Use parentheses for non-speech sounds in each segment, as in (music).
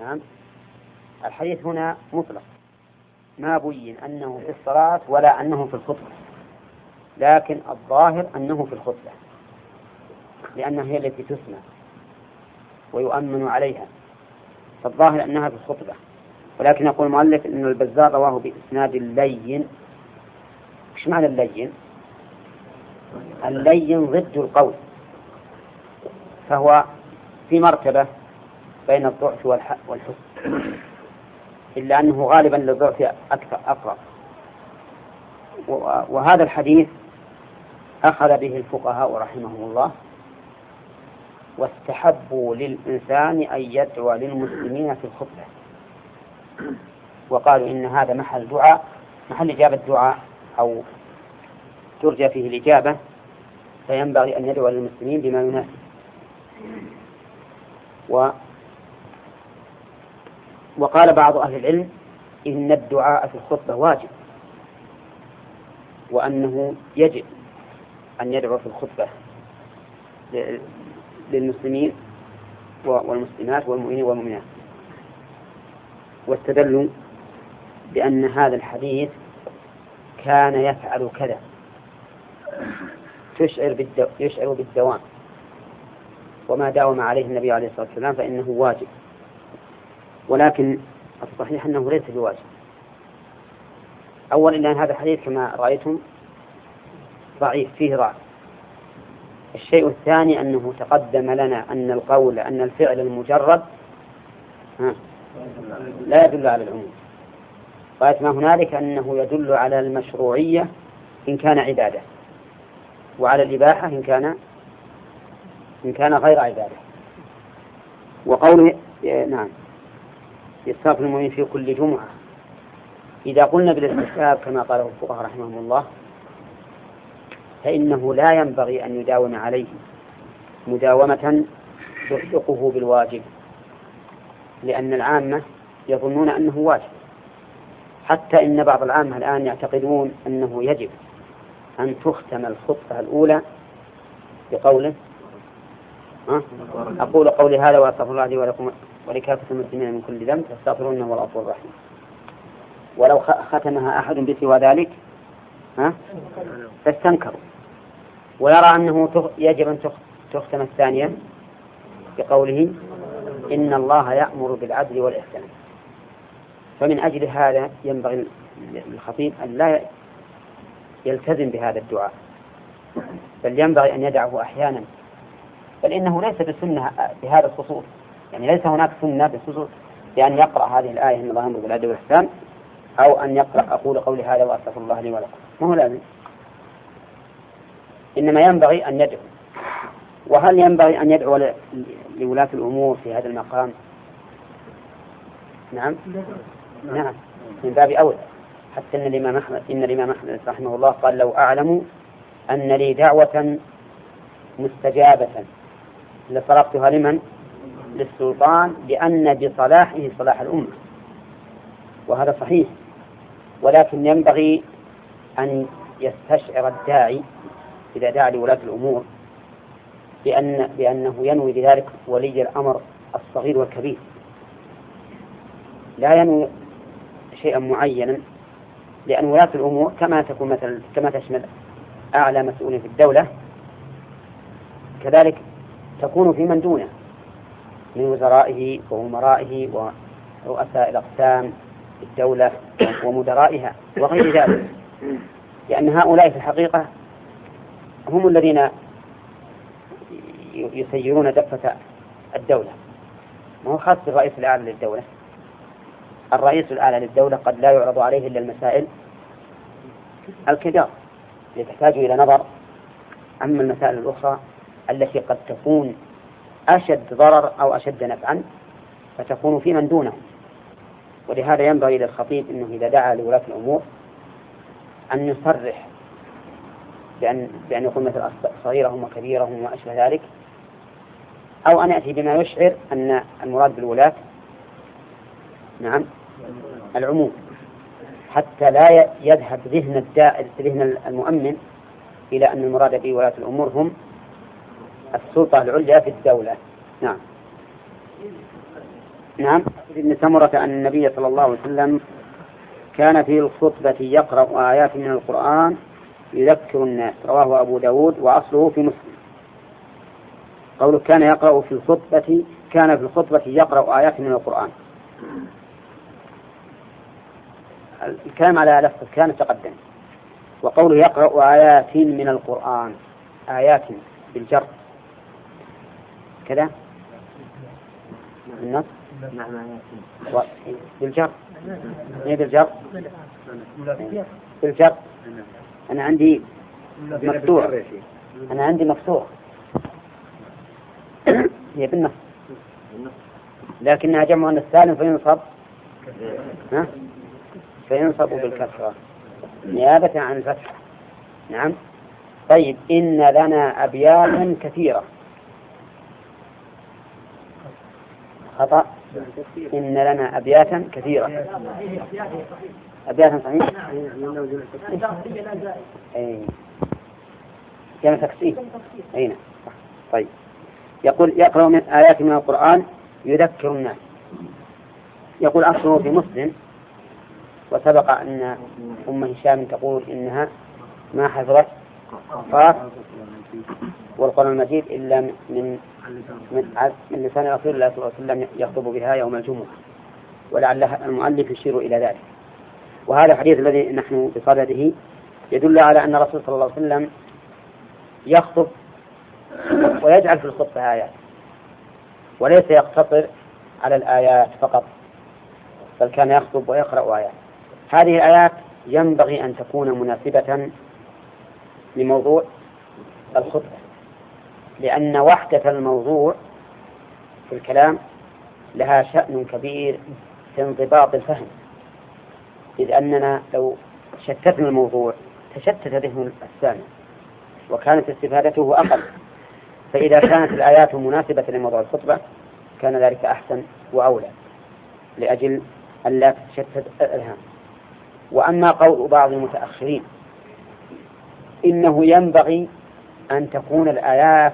نعم. الحديث هنا مطلق. ما بين أنه في الصلاة ولا أنه في الخطبة. لكن الظاهر أنه في الخطبة. لأنها هي التي تسمع ويؤمن عليها. فالظاهر أنها في الخطبة. ولكن يقول المؤلف أن البزار رواه بإسناد اللين إيش معنى اللين؟ اللين ضد القول. فهو في مرتبة بين الضعف والحسن إلا أنه غالبا للضعف أكثر أقرب. وهذا الحديث أخذ به الفقهاء رحمهم الله واستحبوا للإنسان أن يدعو للمسلمين في الخطبة. وقالوا إن هذا محل دعاء محل إجابة دعاء أو ترجى فيه الإجابة فينبغي أن يدعو للمسلمين بما يناسب. وقال بعض أهل العلم إن الدعاء في الخطبة واجب وأنه يجب أن يدعو في الخطبة للمسلمين والمسلمات والمؤمنين والمؤمنات. واستدلوا بأن هذا الحديث كان يفعل كذا. تشعر بالدو... يشعر بالدوام. وما داوم عليه النبي عليه الصلاة والسلام فإنه واجب. ولكن الصحيح أنه ليس بواجب. أولا لأن هذا الحديث كما رأيتم ضعيف فيه ضعف. الشيء الثاني أنه تقدم لنا أن القول أن الفعل المجرد لا يدل على العموم. غاية ما هنالك؟ أنه يدل على المشروعية إن كان عبادة وعلى الإباحة إن كان إن كان غير عبادة. وقوله نعم. يستغفر المؤمن في كل جمعة. إذا قلنا بالاستحباب كما قاله الفقهاء رحمهم الله فإنه لا ينبغي أن يداوم عليه. مداومة تحققه بالواجب لأن العامة يظنون أنه واجب. حتى إن بعض العامة الآن يعتقدون أنه يجب أن تختم الخطبة الأولى بقوله أقول قولي هذا وأستغفر الله لي ولكم. ولكافة المسلمين من كل ذنب فاستغفروا إنه الغفور الرحيم. ولو ختمها أحد بسوى ذلك ها؟ فاستنكروا. ويرى أنه يجب أن تختم الثانية بقوله إن الله يأمر بالعدل والإحسان. فمن أجل هذا ينبغي للخطيب أن لا يلتزم بهذا الدعاء بل ينبغي أن يدعه أحيانا. بل إنه ليس بسنة بهذا الخصوص. يعني ليس هناك سنة بخصوص بأن يقرأ هذه الآية إن الله يأمر بالعدل والإحسان أو أن يقرأ أقول قولي هذا وأستغفر الله لي ولكم. ما هو لازم؟ إنما ينبغي أن يدعو. وهل ينبغي أن يدعو لولاة الأمور في هذا المقام؟ نعم. نعم. من باب أولى حتى أن الإمام أحمد إن الإمام أحمد رحمه الله قال لو أعلم أن لي دعوة مستجابة لصرفتها لمن؟ للسلطان لأن بصلاحه صلاح الأمة. وهذا صحيح. ولكن ينبغي أن يستشعر الداعي إذا دعا لولاة الأمور بأن بأنه ينوي بذلك ولي الأمر الصغير والكبير. لا ينوي شيئا معينا لأن ولاة الأمور كما تكون مثلا كما تشمل أعلى مسؤول في الدولة كذلك تكون في من دونه. من وزرائه وأمرائه ورؤساء الأقسام الدولة ومدرائها. وغير ذلك لأن هؤلاء في الحقيقة هم الذين يسيرون دفة الدولة. ما هو خاص بالرئيس الأعلى للدولة؟ الرئيس الأعلى للدولة قد لا يعرض عليه إلا المسائل الكبار التي تحتاج إلى نظر. أما المسائل الأخرى التي قد تكون أشد ضرر أو أشد نفعا فتكون في من دونه. ولهذا ينبغي للخطيب أنه إذا دعا لولاة الأمور أن يصرح بأن بأن يقول مثل صغيرهم وكبيرهم وما أشبه ذلك أو أن يأتي بما يشعر أن المراد بالولاة نعم العموم. حتى لا يذهب ذهن الداء ذهن المؤمن إلى أن المراد بولاة الأمور هم السلطة العليا في الدولة. نعم. نعم. ابن سمرة أن النبي صلى الله عليه وسلم كان في الخطبة يقرأ آيات من القرآن يذكر الناس. رواه أبو داود وأصله في مسلم. قوله كان يقرأ في الخطبة كان في الخطبة يقرأ آيات من القرآن. الكلام على لفظ كان تقدم. وقوله يقرأ آيات من القرآن آيات بالجر. كذا النص؟ بالجر. إيه بالجر؟ بالجر. أنا عندي مفتوح. أنا عندي مفتوح. هي بالنص. لكنها جمع السالم فينصب. ها؟ فينصب بالكسرة. نيابة عن الفتح. نعم. طيب إن لنا أبياتا كثيرة. خطأ. إن لنا أبياتا كثيرة. أبياتا صحيح؟ أي. جمع تكسير. أي نعم. طيب. يقول يقرأ من آيات من القرآن يذكر الناس. يقول أصله في مسلم وسبق أن أم هشام تقول إنها ما حفظت قاف والقرآن المجيد إلا من من لسان رسول الله صلى الله عليه وسلم يخطب بها يوم الجمعة. ولعل المؤلف يشير إلى ذلك. وهذا الحديث الذي نحن بصدده يدل على أن الرسول صلى الله عليه وسلم يخطب ويجعل في الخطبة آيات. وليس يقتصر على الآيات فقط بل كان يخطب ويقرأ آيات. هذه الآيات ينبغي أن تكون مناسبة لموضوع الخطبة. لأن وحدة الموضوع في الكلام لها شأن كبير في انضباط الفهم. إذ أننا لو شتتنا الموضوع تشتت ذهن السامع وكانت استفادته أقل. فإذا كانت الآيات مناسبة لموضوع الخطبة كان ذلك أحسن وأولى لأجل ألا تتشتت الأذهان وأما قول بعض المتأخرين إنه ينبغي أن تكون الآيات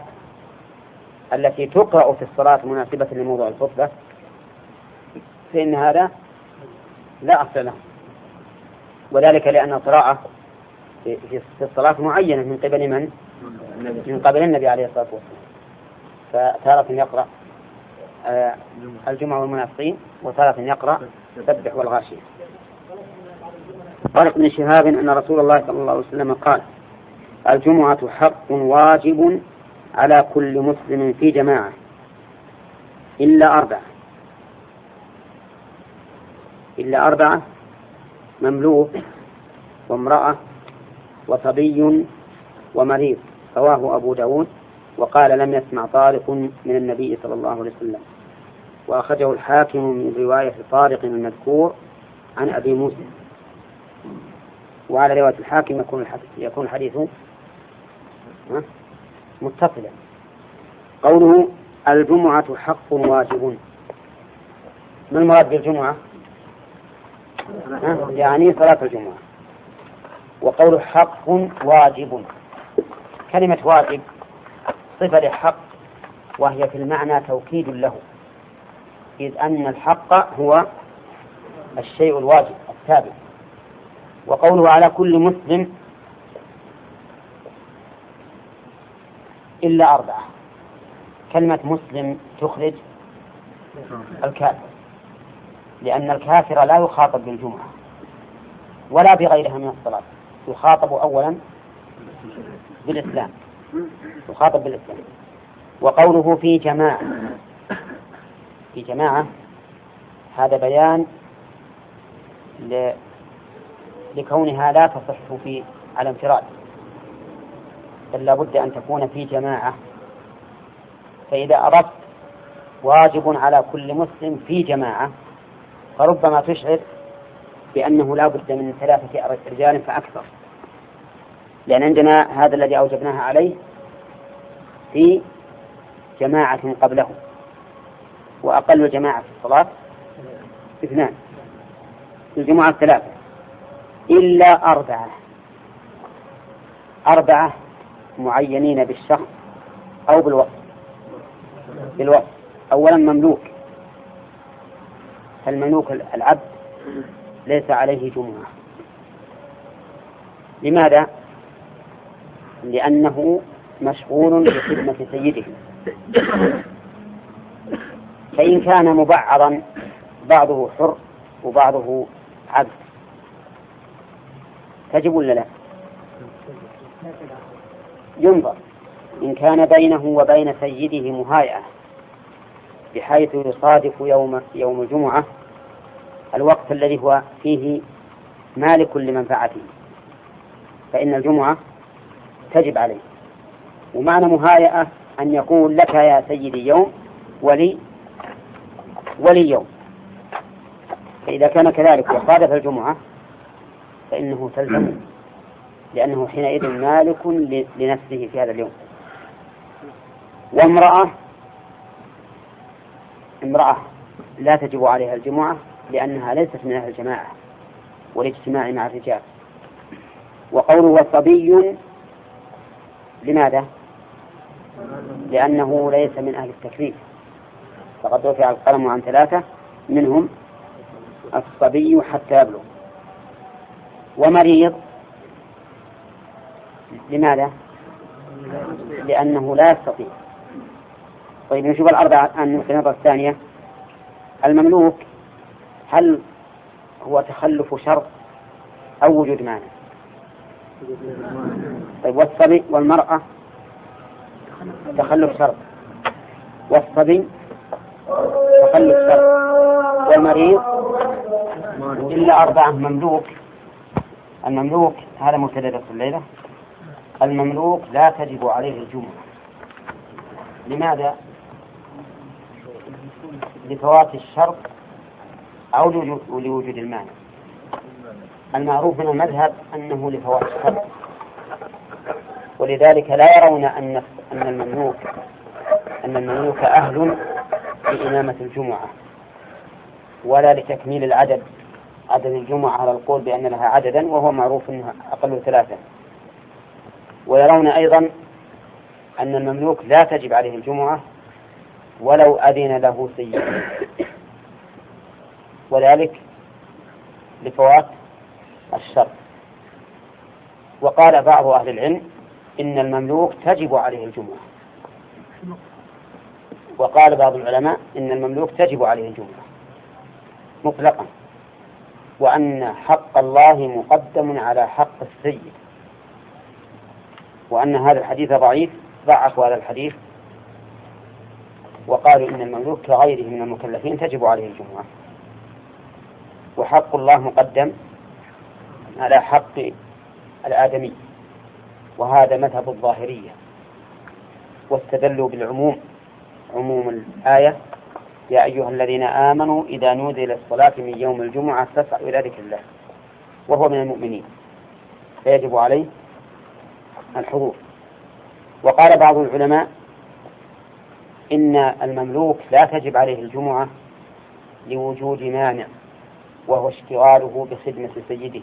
التي تقرأ في الصلاة مناسبة لموضوع الخطبة فإن هذا لا أصل له. وذلك لأن القراءة في الصلاة معينة من قبل من؟ من قبل النبي عليه الصلاة والسلام. فتارة يقرأ آه، الجمعة والمنافقين وتارة يقرأ سبح والغاشية. قال ابن شهاب أن رسول الله صلى الله عليه وسلم قال الجمعة حق واجب على كل مسلم في جماعة. إلا أربعة. إلا أربعة مملوك وامرأة وصبي ومريض. رواه أبو داود وقال لم يسمع طارق من النبي صلى الله عليه وسلم. وأخرجه الحاكم من رواية طارق المذكور عن أبي موسى. وعلى رواية الحاكم يكون الحديث يكون الحديث متصلا قوله الجمعة حق واجب. ما المراد بالجمعة؟ يعني صلاة الجمعة. وقول حق واجب. كلمة واجب صفة لحق وهي في المعنى توكيد له. إذ أن الحق هو الشيء الواجب الثابت. وقوله على كل مسلم إلا أربعة. كلمة مسلم تخرج الكافر. لأن الكافر لا يخاطب بالجمعة ولا بغيرها من الصلاة. يخاطب أولا بالإسلام. يخاطب بالإسلام. وقوله في جماعة. في جماعة هذا بيان. لكونها لا تصح في على انفراد بل لابد أن تكون في جماعة. فإذا أردت واجب على كل مسلم في جماعة فربما تشعر بأنه لا بد من ثلاثة رجال فأكثر. لأن عندنا هذا الذي أوجبناها عليه في جماعة قبله وأقل جماعة في الصلاة اثنان في الجمعة الثلاثة إلا أربعة. أربعة معينين بالشخص أو بالوصف بالوصف أولا مملوك. فالمملوك العبد ليس عليه جمعة. لماذا؟ لأنه مشغول بخدمة سيده. فإن كان مبعضا بعضه حر وبعضه عبد. تجب ولا لا؟ ينظر. إن كان بينه وبين سيده مهايئة بحيث يصادف يوم يوم الجمعة الوقت الذي هو فيه مالك لمنفعته. فإن الجمعة تجب عليه. ومعنى مهايئة أن يقول لك يا سيدي يوم ولي ولي يوم. فإذا كان كذلك وصادف الجمعة فإنه تلزم لأنه حينئذ مالك لنفسه في هذا اليوم. وامرأة امرأة لا تجب عليها الجمعة لأنها ليست من أهل الجماعة والاجتماع مع الرجال. وقوله صبي لماذا؟ لأنه ليس من أهل التكليف. فقد رفع القلم عن ثلاثة منهم الصبي حتى يبلغ. ومريض لماذا؟ لأنه لا يستطيع. طيب نشوف الأربعة النقطة الثانية. المملوك هل هو تخلف شرط أو وجود مانع؟ طيب والصبي والمرأة تخلف شرط. والصبي تخلف شرط. والمريض إلا أربعة مملوك. المملوك هذا مبتدأ الليلة. المملوك لا تجب عليه الجمعة. لماذا؟ لفوات الشرط أو لوجود المانع. المعروف من المذهب أنه لفوات الشرط ولذلك لا يرون أن أن المملوك أن المملوك أهل لإمامة الجمعة ولا لتكميل العدد عدد الجمعة على القول بأن لها عددا وهو معروف أنها أقل ثلاثة. ويرون أيضا أن المملوك لا تجب عليه الجمعة ولو أذن له سيده وذلك لفوات الشرط وقال بعض أهل العلم إن المملوك تجب عليه الجمعة وقال بعض العلماء إن المملوك تجب عليه الجمعة مطلقا. وأن حق الله مقدم على حق السيد. وأن هذا الحديث ضعيف ضعفوا هذا الحديث. وقالوا إن المملوك كغيره من المكلفين تجب عليه الجمعة. وحق الله مقدم على حق الآدمي وهذا مذهب الظاهرية. واستدلوا بالعموم عموم الآية يا أيها الذين آمنوا إذا نودي للصلاة من يوم الجمعة فاسعوا إلى ذكر الله وهو من المؤمنين. فيجب عليه الحضور. وقال بعض العلماء إن المملوك لا تجب عليه الجمعة لوجود مانع وهو اشتغاله بخدمة سيده.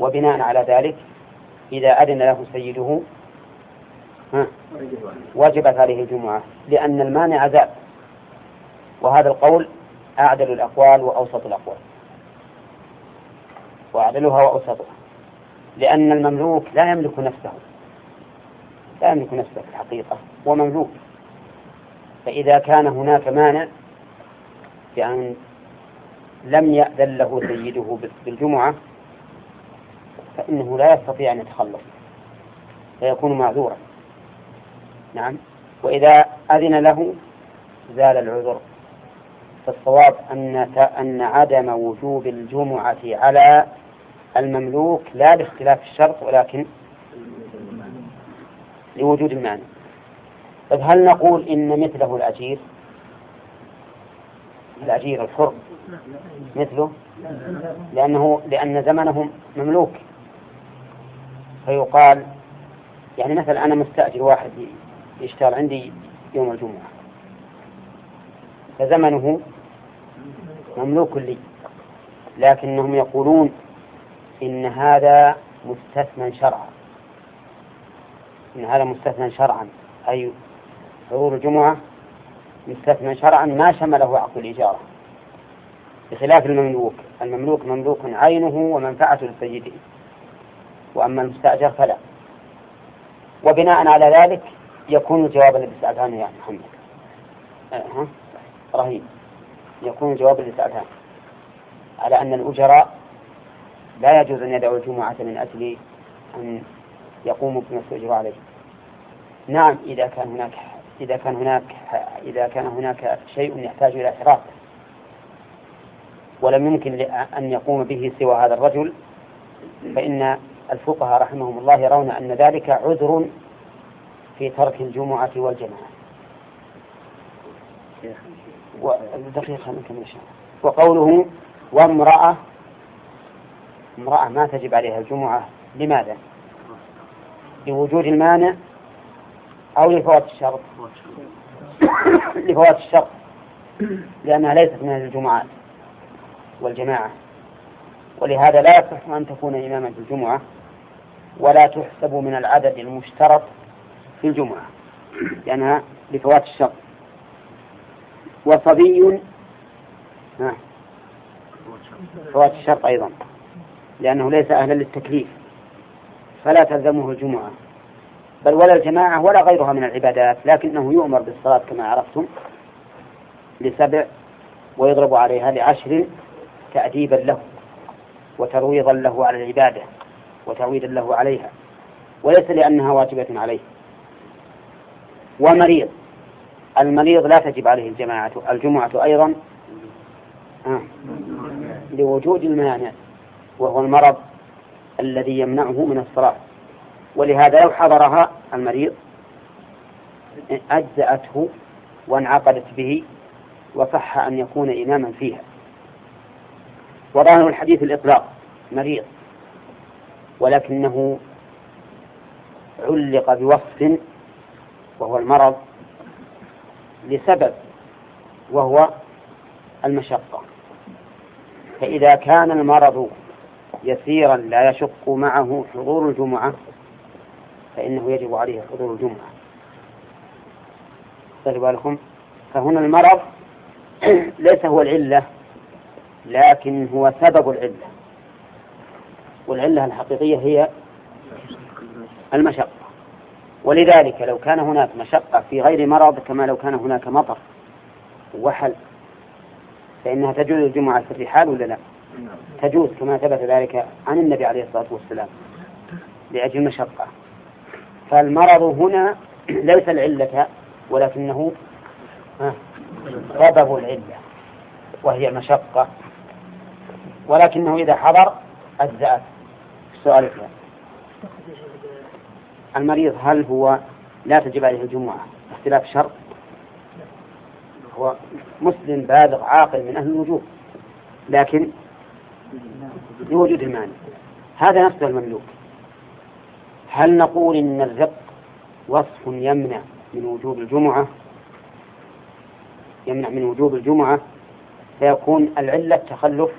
وبناء على ذلك إذا أذن له سيده وجبت عليه الجمعة لأن المانع زاد وهذا القول أعدل الأقوال وأوسط الأقوال. وأعدلها وأوسطها. لأن المملوك لا يملك نفسه. لا يملك نفسه في الحقيقة هو مملوك. فإذا كان هناك مانع بأن لم يأذن له سيده بالجمعة فإنه لا يستطيع أن يتخلص. فيكون معذورا. نعم. وإذا أذن له زال العذر. فالصواب أن أن عدم وجوب الجمعة على المملوك لا لاختلاف الشرط ولكن لوجود المعنى. طيب هل نقول إن مثله الأجير؟ الأجير الحر. مثله؟ لأنه لأن زمنه مملوك. فيقال يعني مثلا أنا مستأجر واحد يشتغل عندي يوم الجمعة. فزمنه مملوك لي لكنهم يقولون إن هذا مستثنى شرعا. إن هذا مستثنى شرعا. أي حضور الجمعة مستثنى شرعا ما شمله عقد الإجارة. بخلاف المملوك. المملوك مملوك عينه ومنفعة لسيده وأما المستأجر فلا. وبناء على ذلك يكون الجواب الذي سألت عنه يا محمد. أه؟ رهيب. يكون الجواب الذي سألت عنه على أن الأجراء لا يجوز أن يدعوا الجمعة من أجل أن يقوموا بما استأجروا عليه. نعم إذا كان هناك إذا كان هناك إذا كان هناك شيء يحتاج إلى حراسة ولم يمكن أن يقوم به سوى هذا الرجل فإن الفقهاء رحمهم الله يرون أن ذلك عذر في ترك الجمعة والجماعة. دقيقة نكمل وقوله وامرأة امرأة ما تجب عليها الجمعة لماذا؟ لوجود المانع أو لفوات الشرط؟ (coughs) لفوات الشرط لأنها ليست من الجمعات والجماعة. ولهذا لا يصح أن تكون إماما في الجمعة ولا تحسب من العدد المشترط في الجمعة لأنها لفوات الشرط. وصبي فوات الشرط أيضا. لأنه ليس أهلا للتكليف. فلا تلزمه الجمعة. بل ولا الجماعة ولا غيرها من العبادات لكنه يؤمر بالصلاة كما عرفتم لسبع ويضرب عليها لعشر تأديبا له وترويضا له على العبادة وتعويدا له عليها وليس لأنها واجبة عليه. ومريض. المريض لا تجب عليه الجماعة الجمعة أيضا آه لوجود المانع. وهو المرض الذي يمنعه من الصلاة. ولهذا لو حضرها المريض أجزأته وانعقدت به وصح أن يكون إماما فيها. وظاهر الحديث الإطلاق مريض ولكنه علق بوصف وهو المرض لسبب وهو المشقة. فإذا كان المرض يسيرا لا يشق معه حضور الجمعة فإنه يجب عليه حضور الجمعة. خلي بالكم. فهنا المرض (clears throat) ليس هو العلة لكن هو سبب العلة. والعلة الحقيقية هي المشقة. ولذلك لو كان هناك مشقة في غير مرض كما لو كان هناك مطر وحل فإنها تجوز الجمعة في الرحال ولا لا؟ تجوز كما ثبت ذلك عن النبي عليه الصلاة والسلام لأجل المشقة. فالمرض هنا (clears throat) ليس العلة ولكنه سبب العلة وهي المشقة. ولكنه إذا حضر أجزأت السؤال الثاني المريض هل هو لا تجب عليه الجمعة؟ اختلاف شرط. هو مسلم بالغ عاقل من أهل الوجوب لكن لوجود المانع هذا نفسه المملوك. هل نقول إن الرق وصف يمنع من وجوب الجمعة؟ يمنع من وجوب الجمعة؟ فيكون العلة تخلف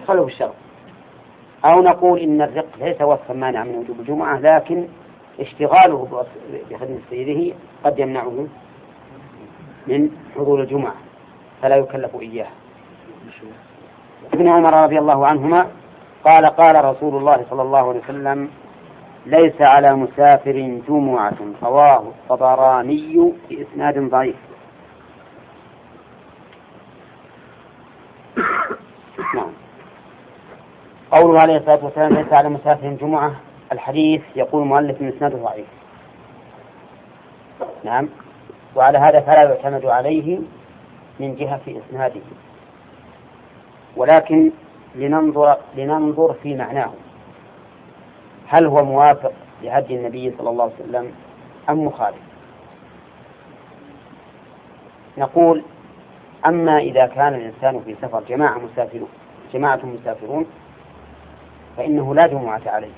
تخلف الشرط أو نقول إن الرق ليس وصفا مانع من وجوب الجمعة لكن اشتغاله بخدمة سيده قد يمنعه من حضور الجمعة. فلا يكلف إياه. ابن عمر رضي الله عنهما قال قال رسول الله صلى الله عليه وسلم ليس على مسافر جمعة رواه الطبراني بإسناد ضعيف. نعم. قوله عليه الصلاة والسلام ليس على مسافر جمعة. الحديث يقول المؤلف من إسناده ضعيف. نعم. وعلى هذا فلا يعتمد عليه من جهة إسناده. ولكن لننظر لننظر في معناه. هل هو موافق لهدي النبي صلى الله عليه وسلم أم مخالف؟ نقول أما إذا كان الإنسان في سفر جماعة مسافرون جماعة مسافرون فإنه لا جمعة عليه.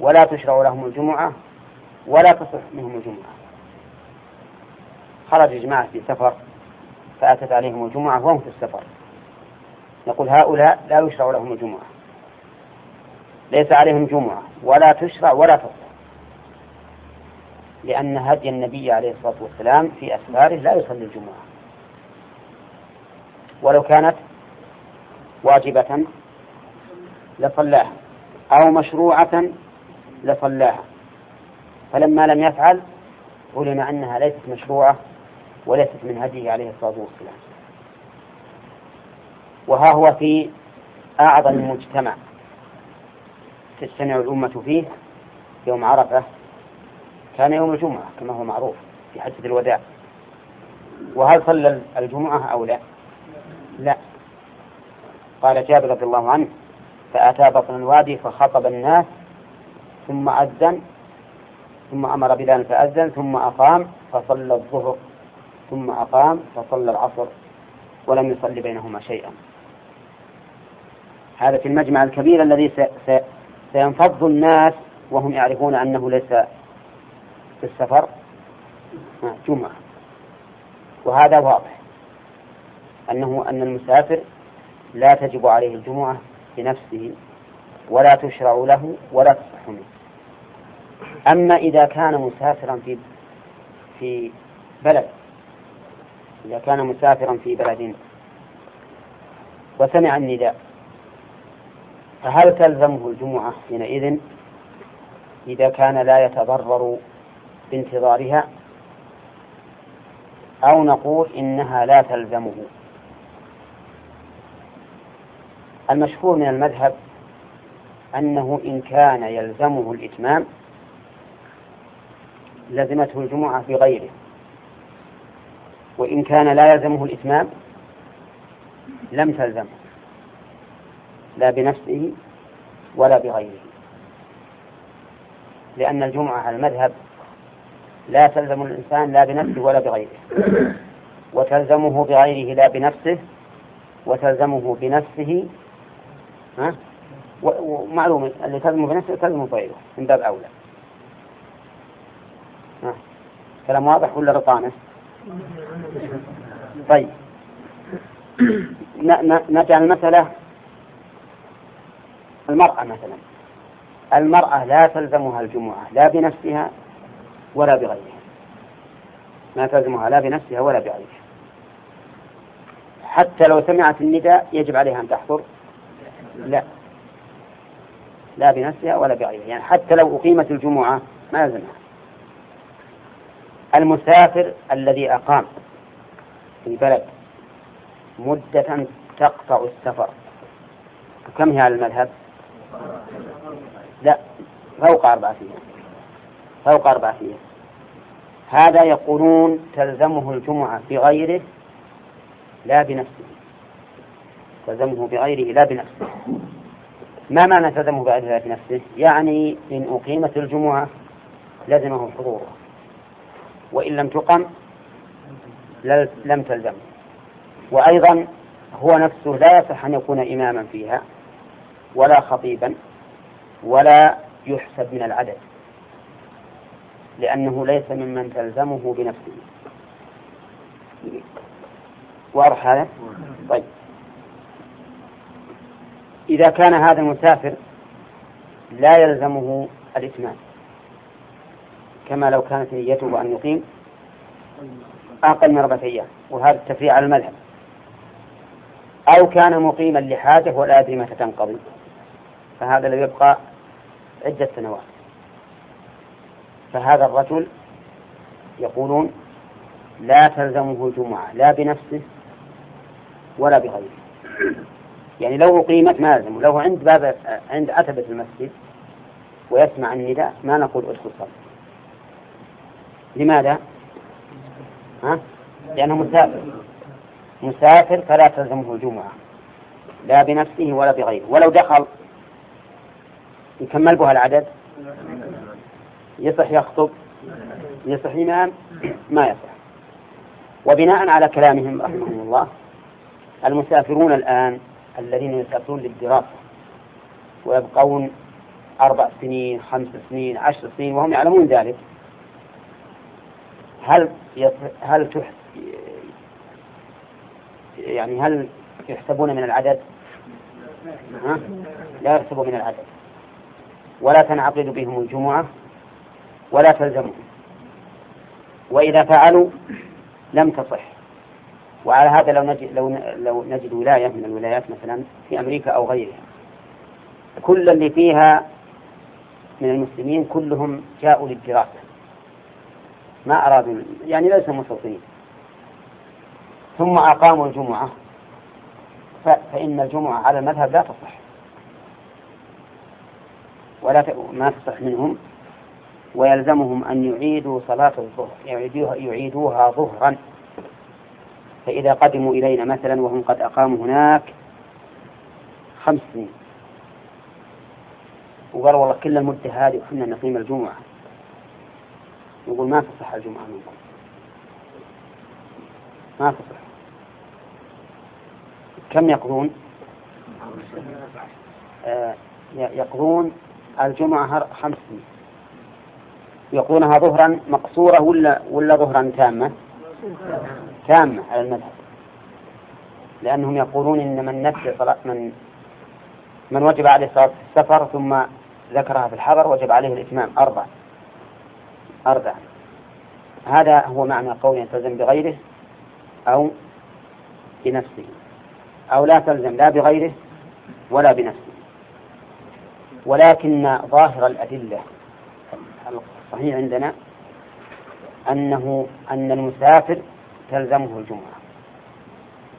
ولا تشرع لهم الجمعة ولا تصح منهم الجمعة. خرج جماعة في سفر فأتت عليهم الجمعة وهم في السفر. نقول هؤلاء لا يشرع لهم الجمعة. ليس عليهم جمعة. ولا تشرع ولا تصح لأن هدي النبي عليه الصلاة والسلام في أسفاره لا يصلي الجمعة. ولو كانت واجبة لصلاها. أو مشروعة لصلاها. فلما لم يفعل علم أنها ليست مشروعة وليست من هديه عليه الصلاة والسلام. وها هو في أعظم مجتمع تجتمع الأمة فيه يوم عرفة. كان يوم الجمعة كما هو معروف في حجة الوداع. وهل صلى الجمعة أو لا؟ لا. قال جابر رضي الله عنه فأتى بطن الوادي فخطب الناس ثم أذن ثم أمر بلال فأذن ثم أقام فصلى الظهر ثم أقام فصلى العصر ولم يصلي بينهما شيئا. هذا في المجمع الكبير الذي سينفض الناس وهم يعرفون أنه ليس في السفر. جمعة. وهذا واضح. أنه أن المسافر لا تجب عليه الجمعة بنفسه ولا تشرع له ولا تصح منه. أما إذا كان مسافرا في في بلد إذا كان مسافرا في بلد. وسمع النداء. فهل تلزمه الجمعة حينئذ إذا كان لا يتضرر بانتظارها؟ أو نقول إنها لا تلزمه. المشهور من المذهب أنه إن كان يلزمه الإتمام لزمته الجمعة في غيره. وإن كان لا يلزمه الإتمام لم تلزمه. لا بنفسه ولا بغيره. لأن الجمعة على المذهب لا تلزم الإنسان لا بنفسه ولا بغيره. وتلزمه بغيره لا بنفسه وتلزمه بنفسه ها؟ ومعلوم اللي تلزمه بنفسه تلزمه بغيره من باب أولى. ها. كلام واضح ولا رطانة؟ طيب. (clears throat) نجعل المسألة المرأة مثلا. المرأة لا تلزمها الجمعة لا بنفسها ولا بغيرها. ما تلزمها لا بنفسها ولا بغيرها. حتى لو سمعت النداء يجب عليها أن تحضر. لا. لا بنفسها ولا بغيرها. يعني حتى لو أقيمت الجمعة ما يلزمها. المسافر الذي أقام في بلد مدة تقطع السفر. كم هي على المذهب؟ لا فوق أربعة أيام فوق أربعة أيام هذا يقولون تلزمه الجمعة بغيره لا بنفسه. تلزمه بغيره لا بنفسه. ما معنى تلزمه بغيره لا بنفسه؟ يعني إن أقيمت الجمعة لزمه حضوره وإن لم تقم لم تلزمه. وأيضا هو نفسه لا يصح أن يكون إماما فيها ولا خطيبا. ولا يحسب من العدد لأنه ليس ممن تلزمه بنفسه. واضح هذا؟ طيب. إذا كان هذا المسافر لا يلزمه الإتمام كما لو كانت نيته أن يقيم أقل من أربعة أيام وهذا التفريع على المذهب. أو كان مقيما لحاجة ولا يدري متى تنقضي فهذا الذي يبقى عدة سنوات. فهذا الرجل يقولون لا تلزمه الجمعة لا بنفسه ولا بغيره. يعني لو أقيمت ما يلزمه لو عند باب عند عتبة المسجد ويسمع النداء ما نقول ادخل صل لماذا؟ ها؟ لأنه مسافر. مسافر فلا تلزمه الجمعة لا بنفسه ولا بغيره. ولو دخل يكمل بها العدد. يصح يخطب. يصح إمام. ما يصح. وبناء على كلامهم رحمهم الله المسافرون الآن الذين يسافرون للدراسة ويبقون أربع سنين خمس سنين عشر سنين وهم يعلمون ذلك. هل هل تح يعني هل يحسبون من العدد؟ ها؟ لا يحسبوا من العدد. ولا تنعقد بهم الجمعة ولا تلزمهم. وإذا فعلوا لم تصح. وعلى هذا لو نجد لو لو نجد ولاية من الولايات مثلا في أمريكا أو غيرها كل اللي فيها من المسلمين كلهم جاءوا للدراسة ما أرادوا يعني ليسوا مستوطنين. ثم أقاموا الجمعة. فإن الجمعة على المذهب لا تصح. ولا ما تصح منهم ويلزمهم أن يعيدوا صلاة الظهر يعيدوها, يعيدوها ظهرا. فإذا قدموا إلينا مثلا وهم قد أقاموا هناك خمس سنين. وقالوا والله كل المدة هذه وحنا نقيم الجمعة. نقول ما تصح الجمعة منكم. ما تصح. كم يقضون؟ آه يقضون الجمعة خمس سنين يقضونها ظهرا مقصورة ولا ولا ظهرا تامة؟ تامة على المذهب. لأنهم يقولون إن من نفس صلاة من من وجب عليه صلاة السفر ثم ذكرها في الحضر وجب عليه الإتمام. أربع أربع هذا هو معنى قول تلزم بغيره أو بنفسه. أو لا تلزم لا بغيره ولا بنفسه. ولكن ظاهر الأدلة الصحيح عندنا أنه أن المسافر تلزمه الجمعة.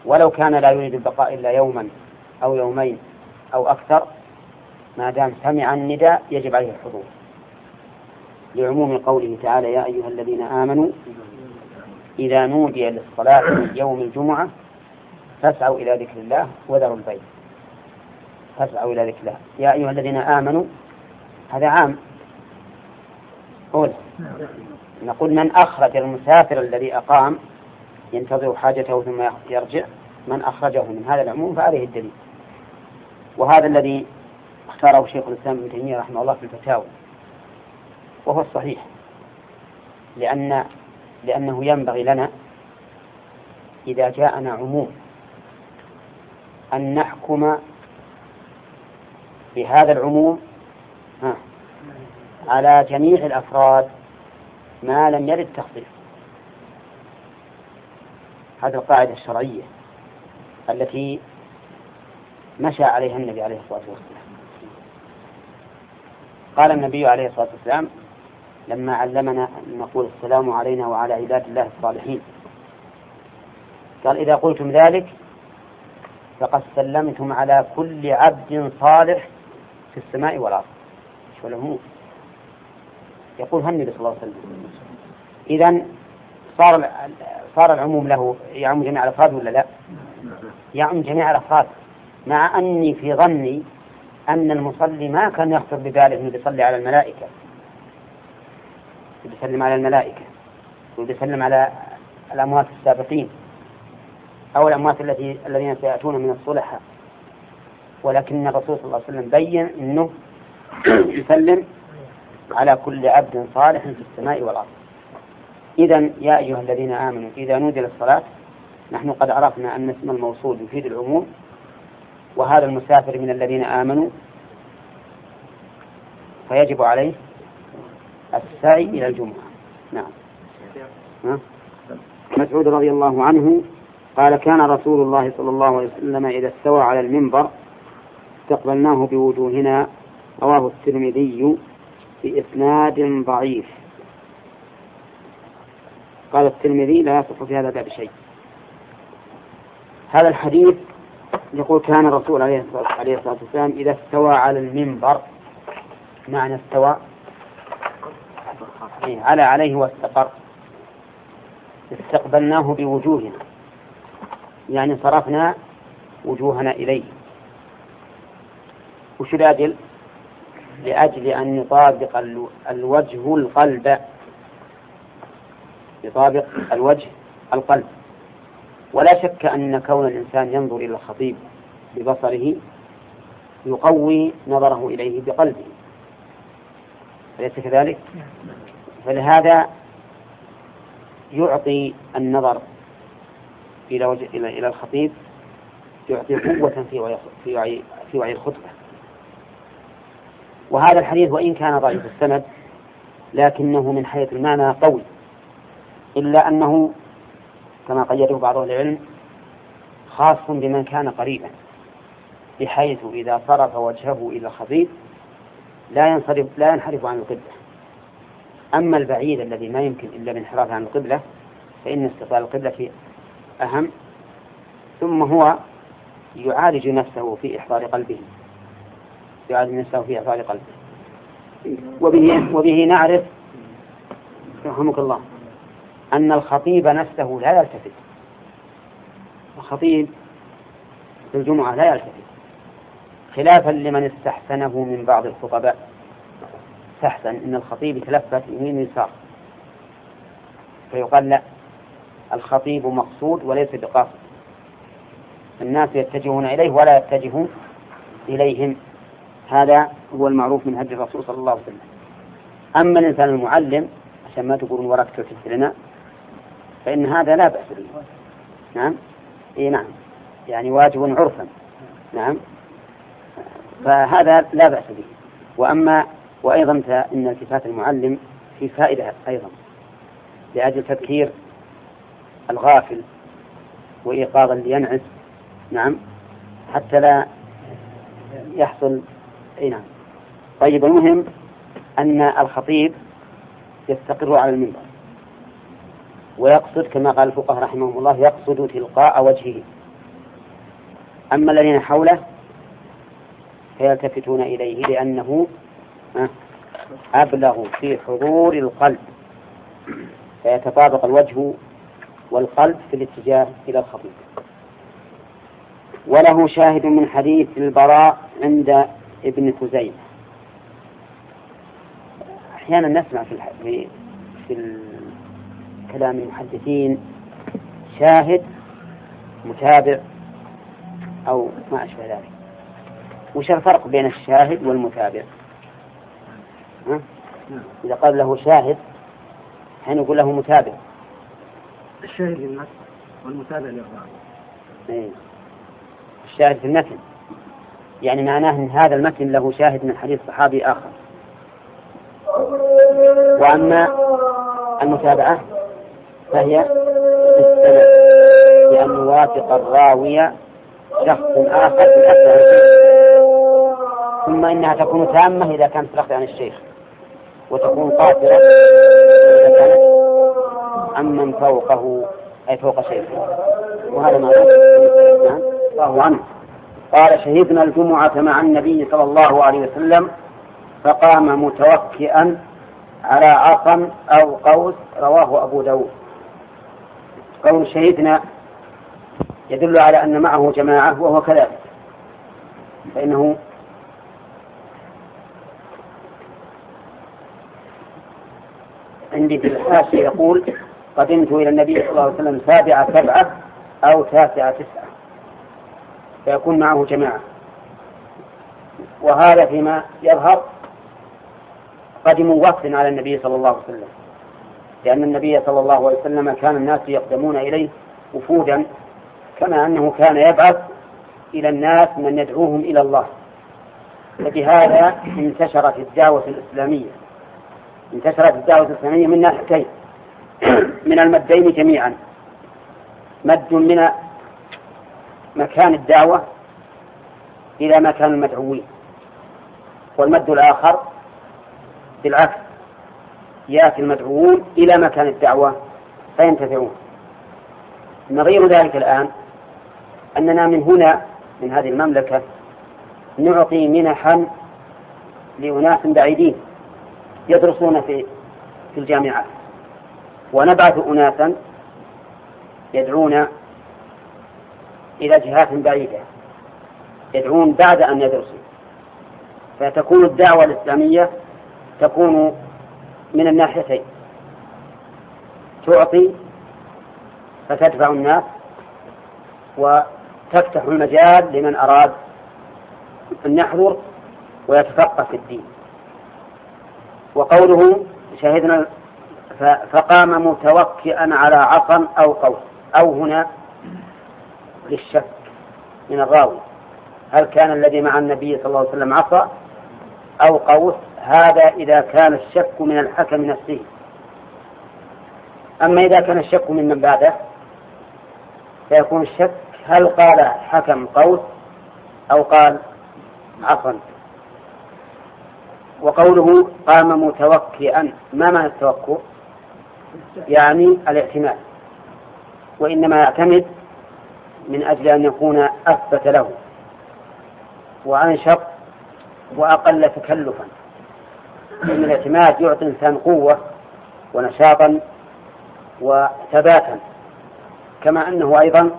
ولو كان لا يريد البقاء إلا يوما أو يومين أو أكثر ما دام سمع النداء يجب عليه الحضور. لعموم قوله تعالى يا أيها الذين آمنوا إذا نودي للصلاة يوم الجمعة فاسعوا إلى ذكر الله وذروا البيت. فاسعوا إلى ذكر الله. يا أيها الذين آمنوا هذا عام. قول. نقول من أخرج المسافر الذي أقام ينتظر حاجته ثم يرجع من أخرجه من هذا العموم فعليه الدليل. وهذا الذي اختاره شيخ الإسلام ابن تيمية رحمه الله في الفتاوى. وهو الصحيح. لأن لأنه ينبغي لنا إذا جاءنا عموم أن نحكم بهذا العموم على جميع الأفراد ما لم يرد تخصيص. هذه القاعدة الشرعية التي مشى عليها النبي عليه الصلاة والسلام. قال النبي عليه الصلاة والسلام لما علمنا أن نقول السلام علينا وعلى عباد الله الصالحين. قال إذا قلتم ذلك فقد سلمتم على كل عبد صالح في السماء والأرض شو العموم. يقول النبي صلى الله عليه وسلم. إذا صار صار العموم له يعم جميع الأفراد ولا لا؟ يعم جميع الأفراد. مع أني في ظني أن المصلي ما كان يخطر بباله أنه بيصلي على الملائكة. بيسلم على الملائكة وبيسلم على الأموات السابقين أو الأموات التي الذين سيأتون من الصلحة ولكن الرسول صلى الله عليه وسلم بين أنه (clears throat) يسلم على كل عبد صالح في السماء والأرض. إذا يا أيها الذين آمنوا إذا نودي للصلاة نحن قد عرفنا أن اسم الموصول يفيد العموم. وهذا المسافر من الذين آمنوا فيجب عليه السعي إلى الجمعة. نعم. مسعود رضي الله عنه قال كان رسول الله صلى الله عليه وسلم إذا استوى على المنبر استقبلناه بوجوهنا رواه الترمذي بإسناد ضعيف. قال الترمذي لا يصح في هذا الباب شيء. هذا الحديث يقول كان الرسول عليه الصلاة والسلام إذا استوى على المنبر معنى استوى؟ إيه على عليه واستقر. استقبلناه بوجوهنا يعني صرفنا وجوهنا إليه. وش الأجل؟ لأجل أن يطابق الوجه القلب يطابق الوجه القلب ولا شك أن كون الإنسان ينظر إلى الخطيب ببصره يقوي نظره إليه بقلبه أليس كذلك؟ فلهذا يعطي النظر إلى وجه إلى الخطيب يعطي قوة في وعي في وعي الخطبة وهذا الحديث وإن كان ضعيف السند لكنه من حيث المعنى قوي. إلا أنه كما قيده بعض أهل العلم خاص بمن كان قريبا بحيث إذا صرف وجهه إلى الخطيب لا ينصرف لا ينحرف عن القبلة. أما البعيد الذي ما يمكن إلا الانحراف عن القبلة فإن استقبال القبلة أهم ثم هو يعالج نفسه في إحضار قلبه. يعالج نفسه في إحضار قلبه. وبه, وبه نعرف رحمك الله أن الخطيب نفسه لا يلتفت. الخطيب في الجمعة لا يلتفت. خلافا لمن استحسنه من بعض الخطباء. استحسن أن الخطيب يتلفت يمين ويسار. فيقال لا الخطيب مقصود وليس بقاصد. الناس يتجهون إليه ولا يتجهون إليهم. هذا هو المعروف من هدي الرسول صلى الله عليه وسلم. أما الإنسان المعلم عشان ما تقولون وراك تلتفت لنا فإن هذا لا بأس به. نعم؟ إي نعم. يعني واجب عرفا. نعم؟ فهذا لا بأس به. وأما وأيضا إن التفات المعلم في فائدة أيضا لأجل تذكير الغافل وإيقاظا لينعس. نعم؟ حتى لا يحصل أي نعم. طيب المهم أن الخطيب يستقر على المنبر ويقصد كما قال الفقهاء رحمهم الله يقصد تلقاء وجهه. أما الذين حوله فيلتفتون إليه لأنه أبلغ في حضور القلب. فيتطابق الوجه والقلب في الاتجاه إلى الخطيب. وله شاهد من حديث البراء عند ابن خزيمة. أحيانا نسمع في في كلام المحدثين شاهد متابع أو ما أشبه ذلك. وش الفرق بين الشاهد والمتابع؟ ها؟ إذا قال له شاهد حين يقول له متابع. الشاهد للنص والمتابع للراوي إيه. الشاهد في المتن يعني معناه أن هذا المتن له شاهد من حديث صحابي آخر. وأما المتابعة فهي في السند بأن يوافق الراوي شخص آخر في الأخذ عن الشيخ ثم إنها تكون تامة إذا كانت في عن الشيخ وتكون قاصرة إذا كانت عمن فوقه أي فوق شيخه. وهذا ما نعم الله عنه. قال شهدنا الجمعة مع النبي صلى الله عليه وسلم فقام متوكئا على عصا أو قوس رواه أبو داود. قول شهدنا يدل على أن معه جماعة وهو كذلك فإنه عندي في الحاشية يقول قدمت إلى النبي صلى الله عليه وسلم سابعة سبعة أو تاسعة تسعة. فيكون معه جماعة. وهذا فيما يظهر قدموا وفد على النبي صلى الله عليه وسلم. لأن النبي صلى الله عليه وسلم كان الناس يقدمون إليه وفودا كما أنه كان يبعث إلى الناس من يدعوهم إلى الله. فبهذا انتشرت الدعوة الإسلامية. انتشرت الدعوة الإسلامية من ناحيتين. (clears throat) من المدين جميعا. مد من مكان الدعوة إلى مكان المدعوين والمد الآخر بالعكس يأتي المدعوون إلى مكان الدعوة فينتفعون. نظير ذلك الآن أننا من هنا من هذه المملكة نعطي منحا لأناس بعيدين يدرسون في في الجامعات ونبعث أناسا يدعون إلى جهات بعيدة يدعون بعد أن يدرسوا. فتكون الدعوة الإسلامية تكون من الناحيتين. تعطي فتدفع الناس وتفتح المجال لمن أراد أن يحضر ويتفقه في الدين. وقوله شهدنا فقام متوكئا على عصا أو قوس. أو هنا للشك من الراوي. هل كان الذي مع النبي صلى الله عليه وسلم عصا؟ أو قوس هذا إذا كان الشك من الحكم نفسه. أما إذا كان الشك من من بعده فيكون الشك هل قال حكم قوس أو قال عصا. وقوله قام متوكئا ما معنى التوكؤ؟ يعني الاعتماد وإنما يعتمد من أجل أن يكون أثبت له وأنشط وأقل تكلفا. لأن الاعتماد يعطي الإنسان قوة ونشاطا وثباتا كما أنه أيضا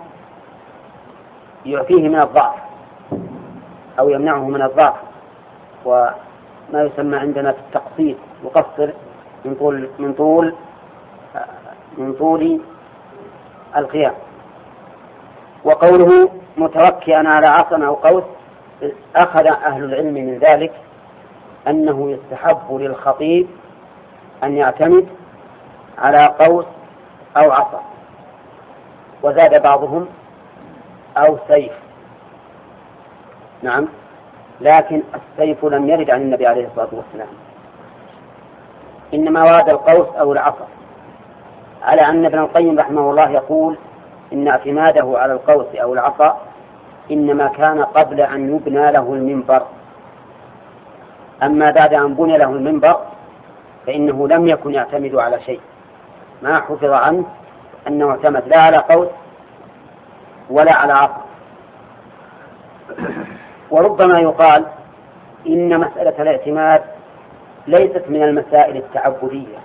يعطيه من الضعف أو يمنعه من الضعف. وما يسمى عندنا التقصير يقصر من طول من طول من طول القيام. وقوله متوكئا على عصا أو قوس أخذ أهل العلم من ذلك أنه يستحب للخطيب أن يعتمد على قوس أو عصا. وزاد بعضهم أو سيف. نعم. لكن السيف لم يرد عن النبي عليه الصلاة والسلام. إنما ورد القوس أو العصا. على أن ابن القيم رحمه الله يقول إن اعتماده على القوس أو العصا إنما كان قبل أن يبنى له المنبر. أما بعد أن بني له المنبر فإنه لم يكن يعتمد على شيء. ما حفظ عنه أنه اعتمد لا على قوس ولا على عصا. وربما يقال إن مسألة الاعتماد ليست من المسائل التعبدية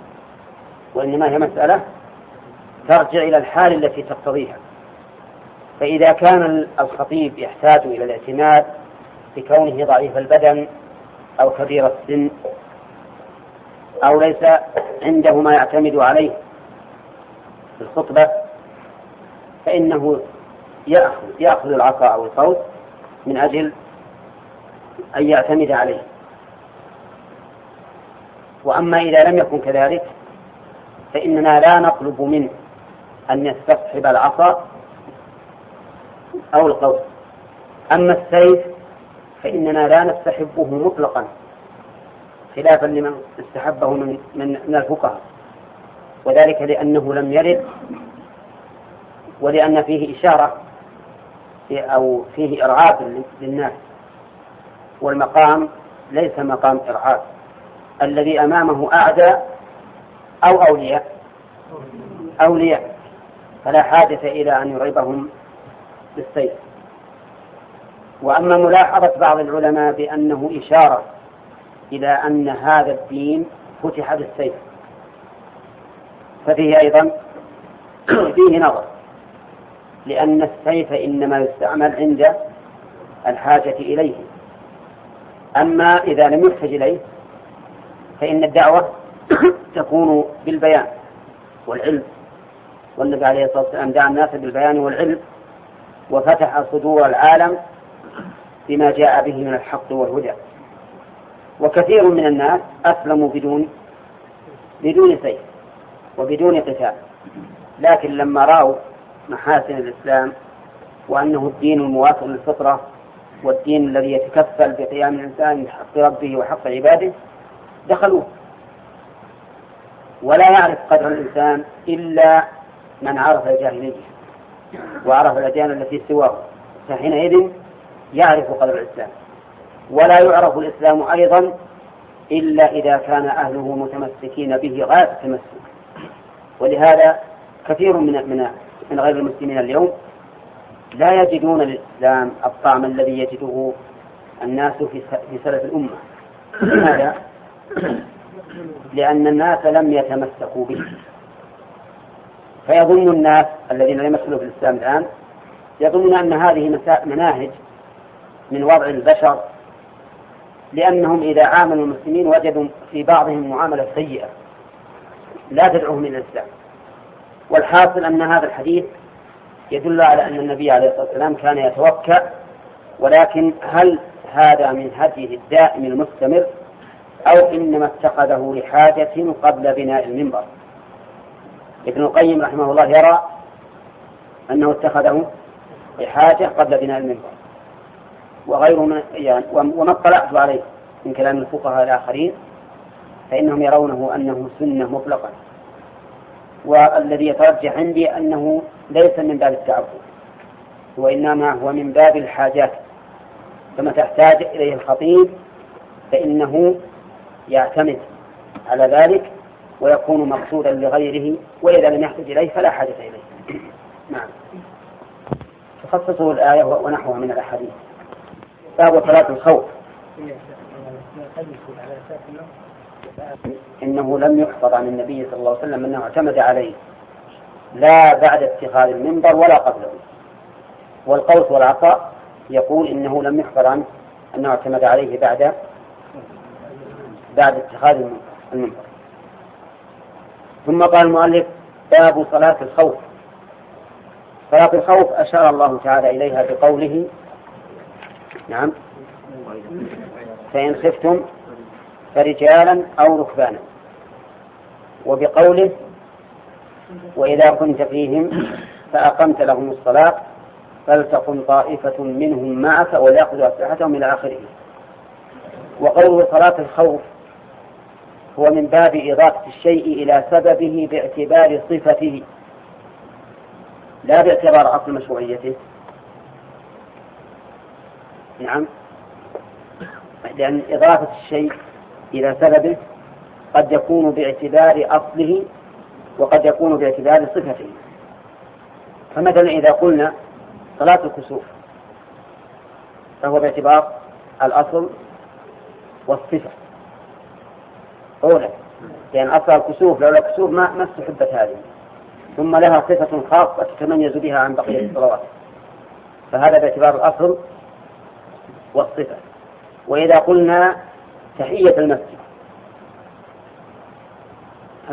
وإنما هي مسألة ترجع إلى الحال التي تقتضيها. فإذا كان الخطيب يحتاج إلى الاعتماد بكونه ضعيف البدن أو كبير السن أو ليس عنده ما يعتمد عليه في الخطبة فإنه يأخذ يأخذ العصا أو القوس من أجل أن يعتمد عليه. وأما إذا لم يكن كذلك فإننا لا نطلب منه أن يستصحب العصا أو القوس. أما السيف فإننا لا نستحبه مطلقا خلافا لمن استحبه من من الفقهاء. وذلك لأنه لم يرد ولأن فيه إشارة أو فيه إرعاب للناس. والمقام ليس مقام إرعاب. الذي أمامه أعداء أو أولياء. أولياء. فلا حاجة إلى أن يرعبهم بالسيف. وأما ملاحظة بعض العلماء بأنه إشارة إلى أن هذا الدين فتح بالسيف. ففيه أيضا (clears throat) فيه نظر لأن السيف إنما يستعمل عند الحاجة إليه. أما إذا لم يحتج إليه فإن الدعوة (clears throat) تكون بالبيان والعلم. والنبي عليه الصلاة والسلام دعا الناس بالبيان والعلم وفتح صدور العالم بما جاء به من الحق والهدى. وكثير من الناس أسلموا بدون بدون سيف وبدون قتال. لكن لما رأوا محاسن الإسلام وأنه الدين الموافق للفطرة والدين الذي يتكفل بقيام الإنسان بحق ربه وحق عباده دخلوه. ولا يعرف قدر الإنسان إلا من عرف الجاهلية وعرف الأديان التي سواه فحينئذ يعرف قدر الإسلام. ولا يعرف الإسلام أيضا إلا إذا كان أهله متمسكين به غاية التمسك ولهذا كثير من من من غير المسلمين اليوم لا يجدون للإسلام الطعم الذي يجده الناس في في سلف الأمة. لماذا؟ لأن الناس لم يتمسكوا به. فيظن الناس الذين لم يدخلوا في الإسلام الآن يظنون أن هذه مناهج من وضع البشر لأنهم إذا عاملوا المسلمين وجدوا في بعضهم معاملة سيئة لا تدعوهم إلى الإسلام. والحاصل أن هذا الحديث يدل على أن النبي عليه الصلاة والسلام كان يتوكأ ولكن هل هذا من هديه الدائم المستمر أو إنما اتخذه لحاجة قبل بناء المنبر؟ ابن القيم رحمه الله يرى أنه اتخذه لحاجة قبل بناء المنبر. وغيره من يعني وما اطلعت عليه من كلام الفقهاء الآخرين فإنهم يرونه أنه سنة مطلقة. والذي يترجح عندي أنه ليس من باب التعبد وإنما هو من باب الحاجات. فمتى احتاج إليه الخطيب فإنه يعتمد على ذلك ويكون مقصودا لغيره وإذا لم يحتج إليه فلا حاجة إليه. نعم. تخصصه الآية ونحوها من الأحاديث. باب صلاة الخوف. إنه لم يحفظ عن النبي صلى الله عليه وسلم أنه اعتمد عليه. لا بعد اتخاذ المنبر ولا قبله. والقوس والعطاء يقول إنه لم يحفظ عنه أنه اعتمد عليه بعد بعد اتخاذ المنبر. ثم قال المؤلف باب صلاة الخوف. صلاة الخوف أشار الله تعالى إليها بقوله نعم فإن خفتم فرجالا أو ركبانا وبقوله وإذا كنت فيهم فأقمت لهم الصلاة فلتقم طائفة منهم معك وليأخذوا أسلحتهم إلى آخره. وقوله صلاة الخوف هو من باب إضافة الشيء إلى سببه باعتبار صفته. لا باعتبار أصل مشروعيته. نعم. لأن إضافة الشيء إلى سببه قد يكون باعتبار أصله وقد يكون باعتبار صفته. فمثلا إذا قلنا صلاة الكسوف فهو باعتبار الأصل والصفة. أولى لأن أصل الكسوف لولا الكسوف ما ما استحبت هذه. ثم لها صفة خاصة تتميز بها عن بقية الصلوات. فهذا باعتبار الأصل والصفة. وإذا قلنا تحية المسجد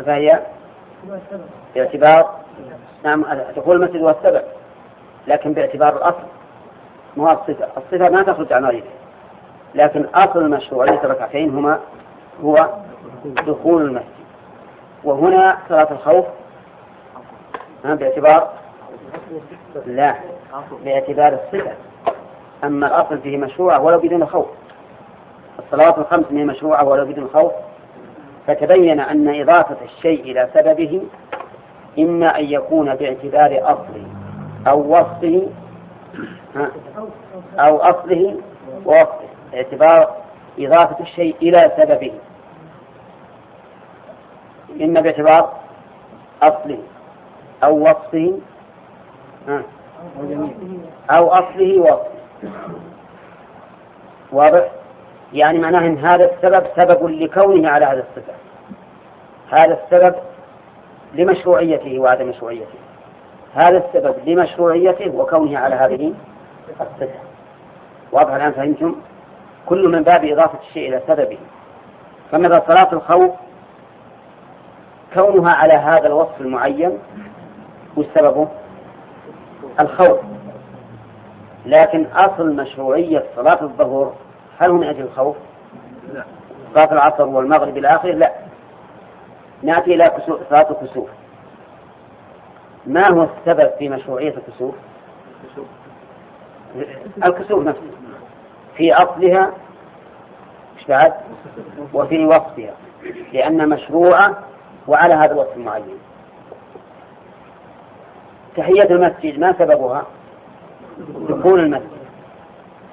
فهي باعتبار نعم دخول المسجد هو السبب لكن باعتبار الأصل مو الصفة. الصفة ما تخرج عن غيره لكن أصل مشروعية الركعتين هما هو دخول المسجد. وهنا صلاة الخوف. باعتبار لا باعتبار الصفة. أما الأصل فيه مشروعة ولو بدون خوف. الصلوات الخمس هي مشروعة ولو بدون خوف. فتبين أن إضافة الشيء إلى سببه إما أن يكون باعتبار أصله أو وصفه أو أصله ووصفه. باعتبار إضافة الشيء إلى سببه. إما باعتبار أصله أو وصفه. أو أصله ووصفه واضح؟ يعني معناه أن هذا السبب سبب لكونه على هذا الصفة. هذا السبب لمشروعيته وعدم مشروعيته. هذا السبب لمشروعيته وكونه على هذه الصفة. واضح الآن فهمتم؟ كل من باب إضافة الشيء إلى سببه. فمثلا صلاة الخوف؟ كونها على هذا الوصف المعين وش سببه؟ الخوف. لكن أصل مشروعية صلاة الظهر هل هو من أجل الخوف؟ لا. صلاة العصر والمغرب إلى آخره لا. نأتي إلى صلاة الكسوف. ما هو السبب في مشروعية الكسوف؟ الكسوف نفسه. في أصلها مش بعد؟ وفي وصفها. لأن مشروعة وعلى هذا الوصف المعين تحية المسجد ما سببها؟ دخول المسجد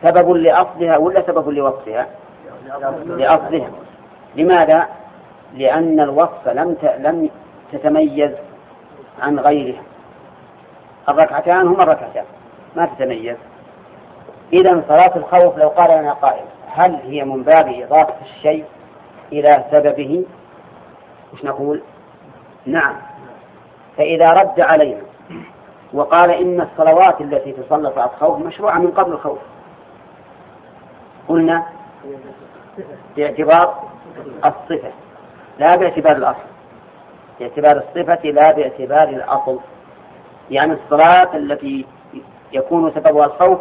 سبب لأصلها ولا سبب لوصفها؟ لأصلها لماذا؟ لأن الوصف لم لم تتميز عن غيرها الركعتان هما الركعتان ما تتميز إذا صلاة الخوف لو قال لنا قائل هل هي من باب إضافة الشيء إلى سببه وش نقول؟ نعم. فإذا رد علينا وقال إن الصلوات التي تصلى صلاة الخوف مشروعة من قبل الخوف. قلنا باعتبار الصفة لا باعتبار الأصل. باعتبار الصفة لا باعتبار الأصل. يعني الصلاة التي يكون سببها الخوف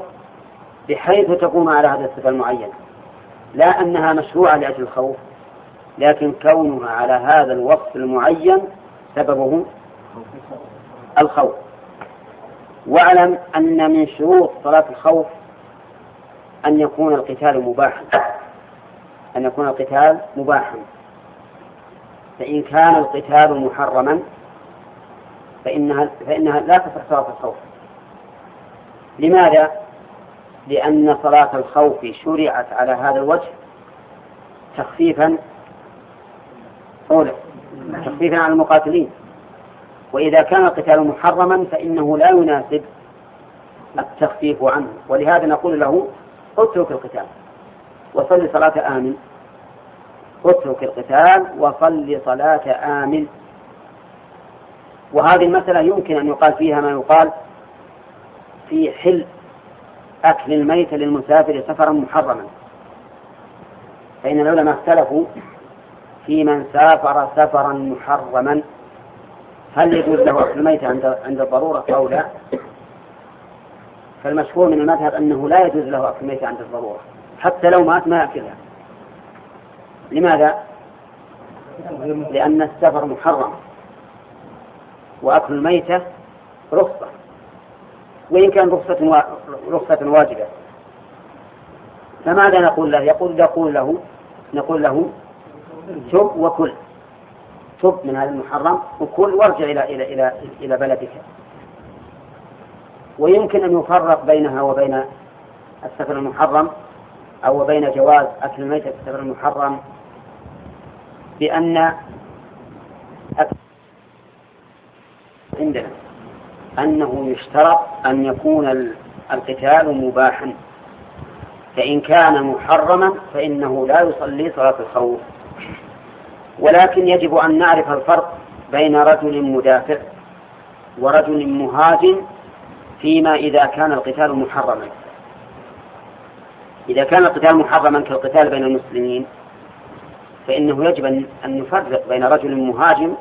بحيث تكون على هذه الصفة المعينة لا أنها مشروعة لأجل الخوف. لكن كونها على هذا الوصف المعين سببه الخوف. واعلم أن من شروط صلاة الخوف أن يكون القتال مباحا. أن يكون القتال مباحا. فإن كان القتال محرما فإنها فإنها لا تصح صلاة الخوف. لماذا؟ لأن صلاة الخوف شرعت على هذا الوجه تخفيفا أولى تخفيفا على المقاتلين. وإذا كان القتال محرما فإنه لا يناسب التخفيف عنه. ولهذا نقول له اترك القتال وصل صلاة آمن. اترك القتال وصل صلاة آمن. وهذه المسألة يمكن أن يقال فيها ما يقال في حل أكل الميت للمسافر سفرا محرما. فإن العلماء اختلفوا في من سافر سفرا محرما هل يجوز له أكل الميت عند عند الضرورة أو لا؟ فالمشهور من المذهب أنه لا يجوز له أكل الميت عند الضرورة حتى لو مات ما يأكلها لماذا؟ لأن السفر محرم وأكل الميتة رخصة وإن كان رخصة رخصة واجبة فماذا نقول له؟ يقول نقول له نقول له تب وكل. تب من هذا المحرم وكل وارجع إلى إلى إلى إلى بلدك. ويمكن أن يفرق بينها وبين السفر المحرم أو بين جواز أكل الميتة في السفر المحرم بأن عندنا أنه يشترط أن يكون القتال مباحا. فإن كان محرما فإنه لا يصلي صلاة الخوف. ولكن يجب أن نعرف الفرق بين رجل مدافع ورجل مهاجم فيما إذا كان القتال محرما. إذا كان القتال محرما كالقتال بين المسلمين فإنه يجب أن نفرق بين رجل مهاجم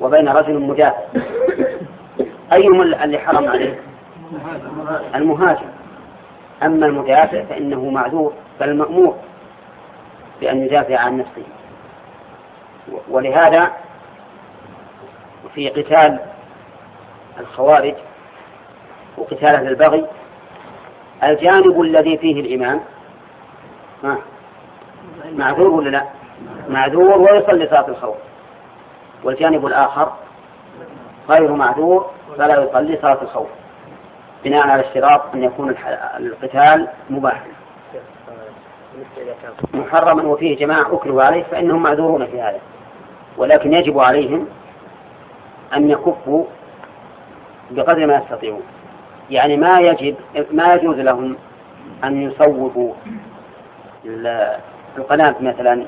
وبين رجل مدافع. أيهم اللي حرم عليه؟ المهاجم. أما المدافع فإنه معذور بل مأمور بأن يدافع عن نفسه. ولهذا في قتال الخوارج وقتال أهل البغي الجانب الذي فيه الإمام معذور ولا لا؟ معذور ويصلي صلاة الخوف. والجانب الآخر غير معذور فلا يصلي صلاة الخوف بناء على اشتراط أن يكون القتال مباحا محرما وفيه جماعة أكلوا عليه فإنهم معذورون في هذا. ولكن يجب عليهم أن يكفوا بقدر ما يستطيعون يعني ما يجب ما يجوز لهم أن يصوبوا القناة مثلا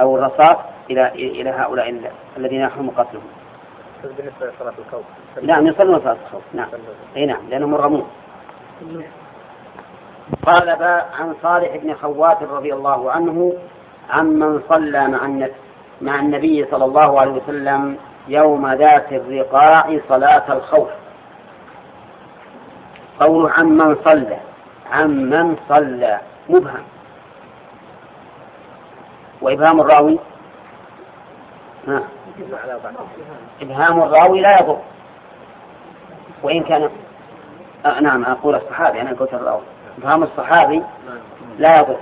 أو الرصاص إلى إلى هؤلاء الذين يحرم قتلهم. بالنسبة لصلاة الخوف. نعم يصلون صلاة الخوف، نعم. أي نعم لأنهم مرغمون. قال عن صالح بن خوات رضي الله عنه عمن صلى مع النبي مع النبي صلى الله عليه وسلم يوم ذات الرقاع صلاة الخوف. قول عمن صلى عمن صلى. مبهم. وإبهام الراوي؟ ها. إبهام الراوي لا يضر. وإن كان آه نعم أقول الصحابي أنا قلت الراوي. إبهام الصحابي لا يضر.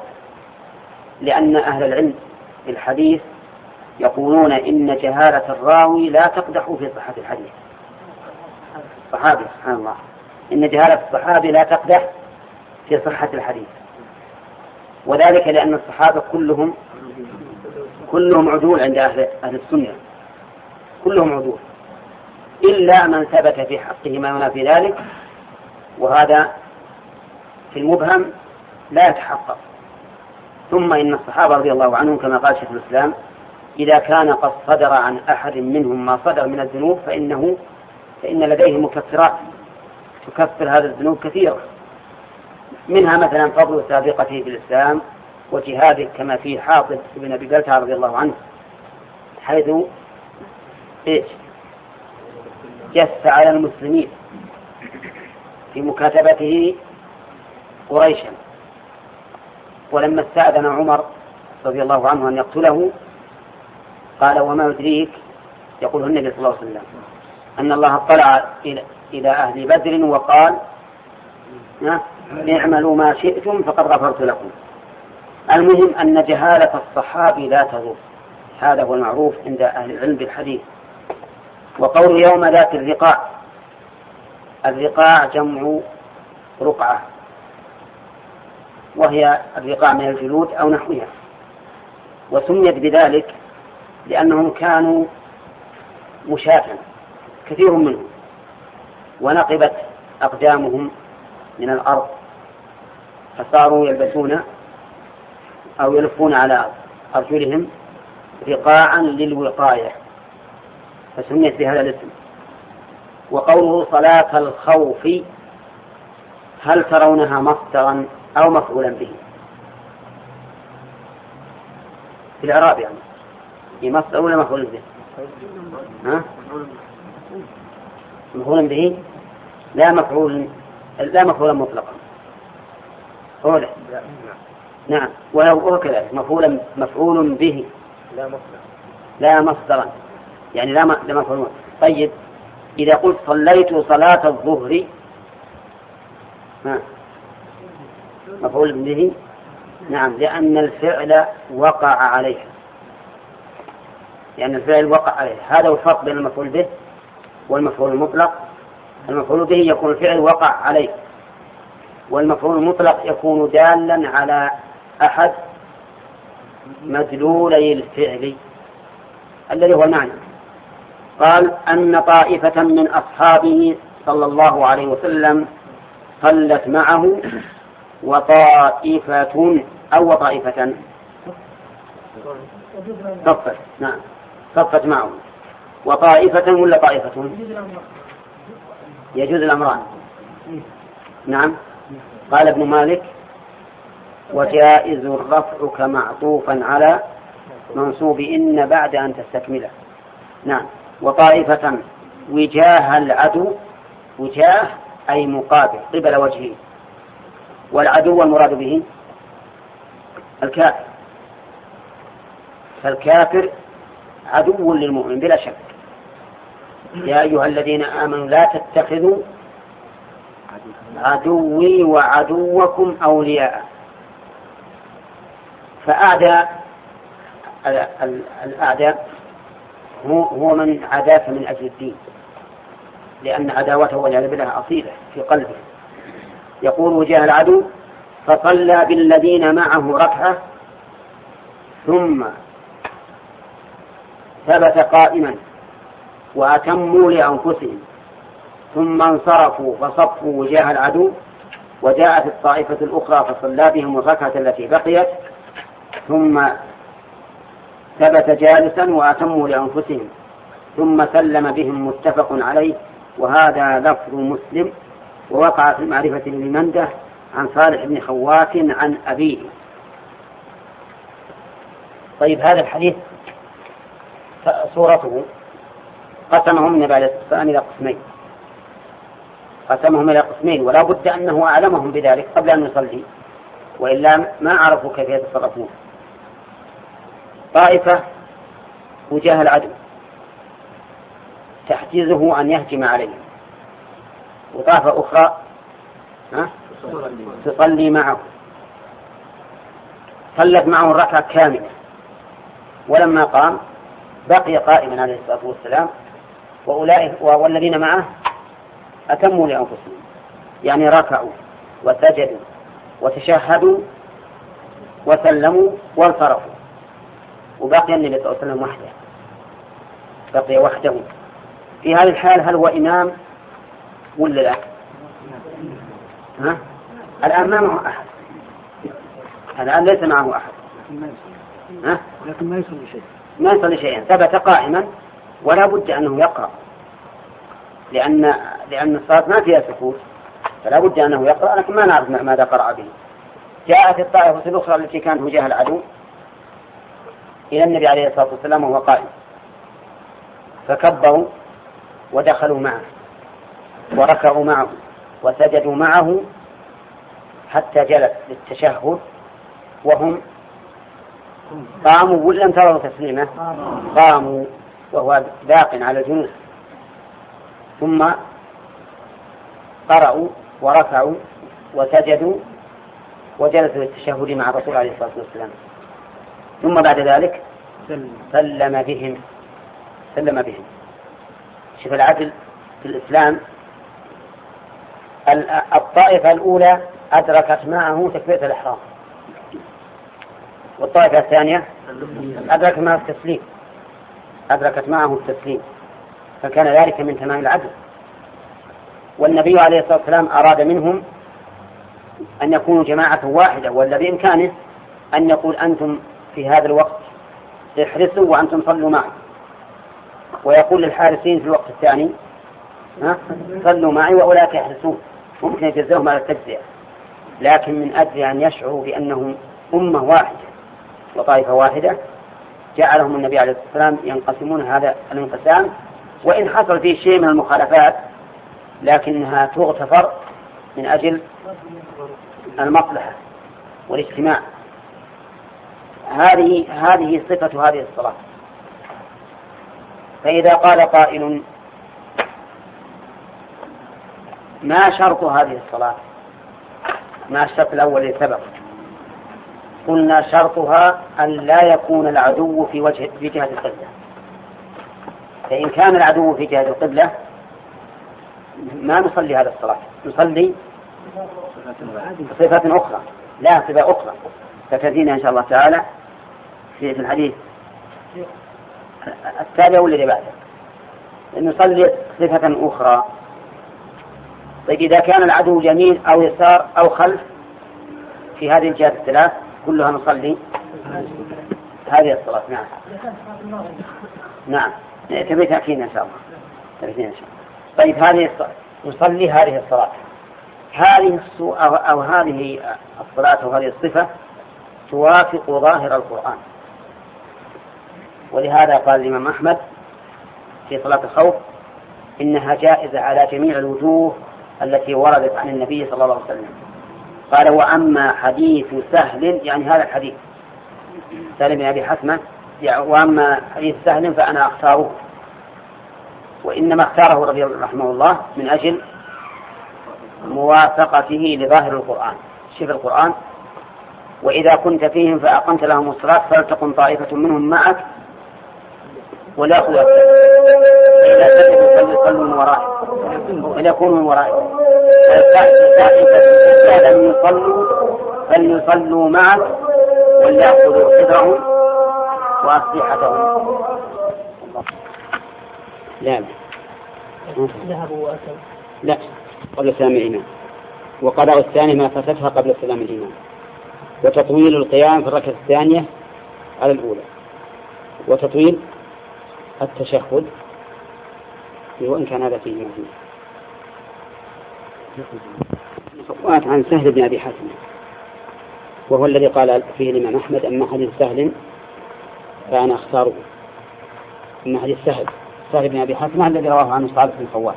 لأن أهل العلم الحديث يقولون إن جهالة الراوي لا تقدح في صحة الحديث. صحابي سبحان الله. إن جهالة الصحابي لا تقدح في صحة الحديث. وذلك لأن الصحابة كلهم كلهم عدول عند أهل, أهل السنة. كلهم عدول. إلا من ثبت في حقه ما ينافي ذلك وهذا في المبهم لا يتحقق. ثم إن الصحابة رضي الله عنهم كما قال شيخ الإسلام إذا كان قد صدر عن أحد منهم ما صدر من الذنوب فإنه فإن لديه مكفرات تكفر هذه الذنوب كثيرة منها مثلا فضل سابقته في الإسلام وجهاده كما في حاطب بن أبي بلتع رضي الله عنه حيث إيش؟ جس على المسلمين في مكاتبته قريشا. ولما استأذن عمر رضي الله عنه أن يقتله قال وما يدريك يقول النبي صلى الله عليه وسلم أن الله اطلع إلى أهل بدر وقال اعملوا ما شئتم فقد غفرت لكم. المهم أن جهالة الصحابي لا تضر. هذا هو المعروف عند أهل العلم بالحديث. وقول يوم ذات الرقاع الرقاع جمع رقعة. وهي الرقاع من الجلود أو نحوها. وسميت بذلك لأنهم كانوا مشاة كثير منهم ونقبت أقدامهم من الأرض فصاروا يلبسون أو يلفون على أرجلهم رقاعا للوقاية فسميت بهذا الاسم. وقوله صلاة الخوف هل ترونها مصدرا أو مفعولا به؟ في الإعراب يعني. مصدر ولا مفعول به؟ ها؟ مفعول به؟ لا مفعول لا مفعولا مطلقا. هو نعم. وهو كذلك. مفعولا مفعول به. لا مصدر. لا مصدرا. يعني لا لا مفعول. طيب. إذا قلت صليت صلاة الظهر ها؟ مفعول به؟ نعم. لأن الفعل وقع عليه لأن الفعل وقع عليه. هذا هو الفرق بين المفعول به والمفعول المطلق. المفعول به يكون الفعل وقع عليه والمفعول المطلق يكون دالا على أحد مدلولي الفعل الذي هو المعنى. قال أن طائفة من أصحابه صلى الله عليه وسلم صلت معه وطائفة أو وطائفة صفت نعم. صفت معه. وطائفة ولا طائفة يجوز الأمران. نعم. قال ابن مالك وجائز الرفع كمعطوفا على منصوب إن بعد أن تستكمله. نعم. وطائفة وجاه العدو وجاه أي مقابل قبل وجهه. والعدو المراد به الكافر. فالكافر عدو للمؤمن بلا شك. يا أيها الذين آمنوا لا تتخذوا عدوي وعدوكم أولياء. فأعداء الأعداء هو هو من عاداك من أجل الدين. لأن عداوته والعياذ بالله أصيلة في قلبه. يقول وجاه العدو فصلى بالذين معه ركعة ثم ثبت قائما وأتموا لأنفسهم ثم انصرفوا فصفوا وجاه العدو وجاءت الطائفة الأخرى فصلى بهم الركعة التي بقيت ثم ثبت جالسا وأتموا لأنفسهم ثم سلم بهم متفق عليه وهذا لفظ مسلم ووقع في المعرفة لمندة عن صالح بن خوات عن أبيه. طيب هذا الحديث صورته قسمهم الصلاة والسلام إلى قسمين. قسمهم إلى قسمين ولا بد أنه أعلمهم بذلك قبل أن يصلي وإلا ما عرفوا كيف يتصرفون. طائفة وجاه العدو تحجزه أن يهجم عليه وطائفة أخرى ها؟ تصلي معه. صلت معه الركعة كاملة. ولما قام بقي قائما عليه الصلاة والسلام وأولئك والذين معه أتموا لأنفسهم يعني ركعوا وسجدوا وتشهدوا وسلموا وانصرفوا وبقي النبي صلى الله عليه وسلم وحده بقي وحده في هذه الحال هل هو إمام ولا لا؟ ها؟ الآن ما معه أحد الآن ليس معه أحد ها؟ لكن ما يصلي شيء ما يصلي شيئا ثبت قائما ولا بد أنه يقرأ. لأن لأن الصلاة ما فيها سكوت فلا بد أنه يقرأ لكن ما نعرف ماذا قرأ به. جاءت الطائفة الأخرى التي كانت وجاه العدو إلى النبي عليه الصلاة والسلام وهو قائم. فكبروا ودخلوا معه وركعوا معه وسجدوا معه حتى جلس للتشهد وهم قاموا ولم تروا تسليمه؟ قاموا وهو باق على الجنوس ثم قرأوا وركعوا وسجدوا وجلسوا للتشهد مع الرسول عليه الصلاة والسلام. ثم بعد ذلك سلم. بهم. سلم بهم. شوف العدل في الإسلام. الطائفة الأولى أدركت معه تكبيرة الإحرام. والطائفة الثانية أدركت معه التسليم. أدركت معه التسليم. فكان ذلك من تمام العدل. والنبي عليه الصلاة والسلام أراد منهم أن يكونوا جماعة واحدة ولا بإمكانه أن يقول أنتم في هذا الوقت احرسوا وأنتم صلوا معي. ويقول للحارسين في الوقت الثاني صلوا معي وأولئك يحرسون ممكن يجزاهم على التجزئة لكن من أجل أن يشعروا بأنهم أمة واحدة. وطائفة واحدة جعلهم النبي عليه الصلاة والسلام ينقسمون هذا الانقسام وإن حصل فيه شيء من المخالفات لكنها تغتفر من أجل المصلحة والاجتماع. هذه هذه صفة هذه الصلاة. فإذا قال قائل ما شرط هذه الصلاة؟ ما الشرط الأول اللي سبق؟ قلنا شرطها أن لا يكون العدو في وجه في جهة القبلة. فإن كان العدو في جهة القبلة ما نصلي هذا الصلاة. نصلي صفة أخرى لا صفة أخرى. ستأتينا إن شاء الله تعالى في الحديث التالي والذي بعده. نصلي صفة أخرى. طيب إذا كان العدو يمين أو يسار أو خلف في هذه الجهات الثلاث كلها نصلي؟ هذه الصلاة نعم. نعم. تبي تأكيد إن شاء الله. تبي إن شاء الله. طيب هذه الصلاة. نصلي هذه الصلاة. هذه أو, أو هذه الصلاة أو هذه الصفة توافق ظاهر القرآن. ولهذا قال الإمام أحمد في صلاة الخوف إنها جائزة على جميع الوجوه التي وردت عن النبي صلى الله عليه وسلم. قال وأما حديث سهل يعني هذا الحديث. سهل بن أبي حسمة وأما حديث سهل فأنا أختاره. وإنما اختاره رضي الله رحمه الله من أجل موافقته لظاهر القرآن شوف القرآن. وإذا كنت فيهم فأقمت لهم الصلاة فلتقم طائفة منهم معك ولا يأخذوا فإذا سجدوا فليصلوا من ورائك فليكونوا من ورائك لم يصلوا فليصلوا معك وليأخذوا حذرهم وأسلحتهم لا ذهبوا وأتوا. لا. قبل سلام الإمام وقضاء الثاني ما فاتتها قبل سلام الإمام وتطويل القيام في الركعة الثانية على الأولى. وتطويل التشهد وإن كان هذا فيه ما فيه عن سهل بن أبي حسن وهو الذي قال فيه الإمام أحمد أما حديث سهل فأنا أختاره. أما حديث سهل سهل بن أبي حسن الذي رواه عنه صالح بن خوات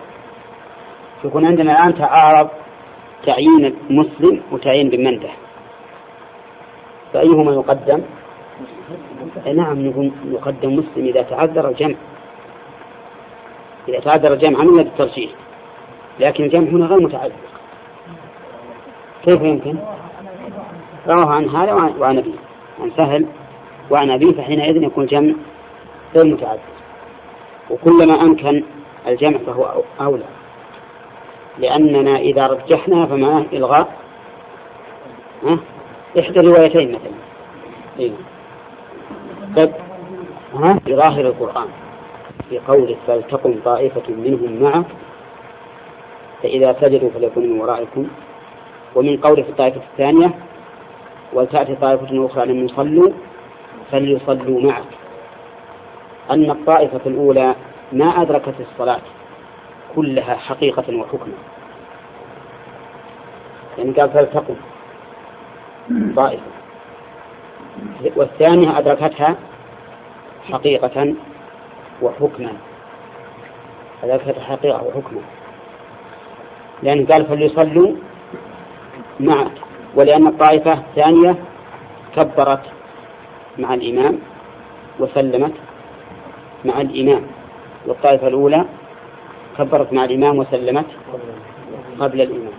يكون عندنا الآن تعارض تعيين مسلم وتعيين بن منده فأيهما يقدم؟ نعم يقدم مسلم إذا تعذر الجمع. إذا تعذر الجمع عنه بالترجيح لكن الجمع هنا غير متعذر كيف يمكن؟ رواه عن هذا وعن أبيه. عن سهل وعن أبيه فحينئذ يكون الجمع غير متعذر وكلما أمكن الجمع فهو أولى. لأننا إذا رجحنا فما إلغاء إحدى الروايتين مثلا. إيه؟ قد ها ظاهر القرآن في قوله فلتقم طائفة منهم معك فإذا سجدوا فليكونوا من ورائكم. ومن قوله في الطائفة الثانية ولتأتي طائفة أخرى لم يصلوا فليصلوا معك أن الطائفة الأولى ما أدركت الصلاة كلها حقيقة وحكما. يعني قال فلتقم طائفة. والثانية أدركتها حقيقة وحكما. أدركتها حقيقة وحكما. لأن قال فليصلوا معك ولأن الطائفة الثانية كبرت مع الإمام وسلمت مع الإمام والطائفة الأولى كبرت مع الإمام وسلمت قبل الإمام.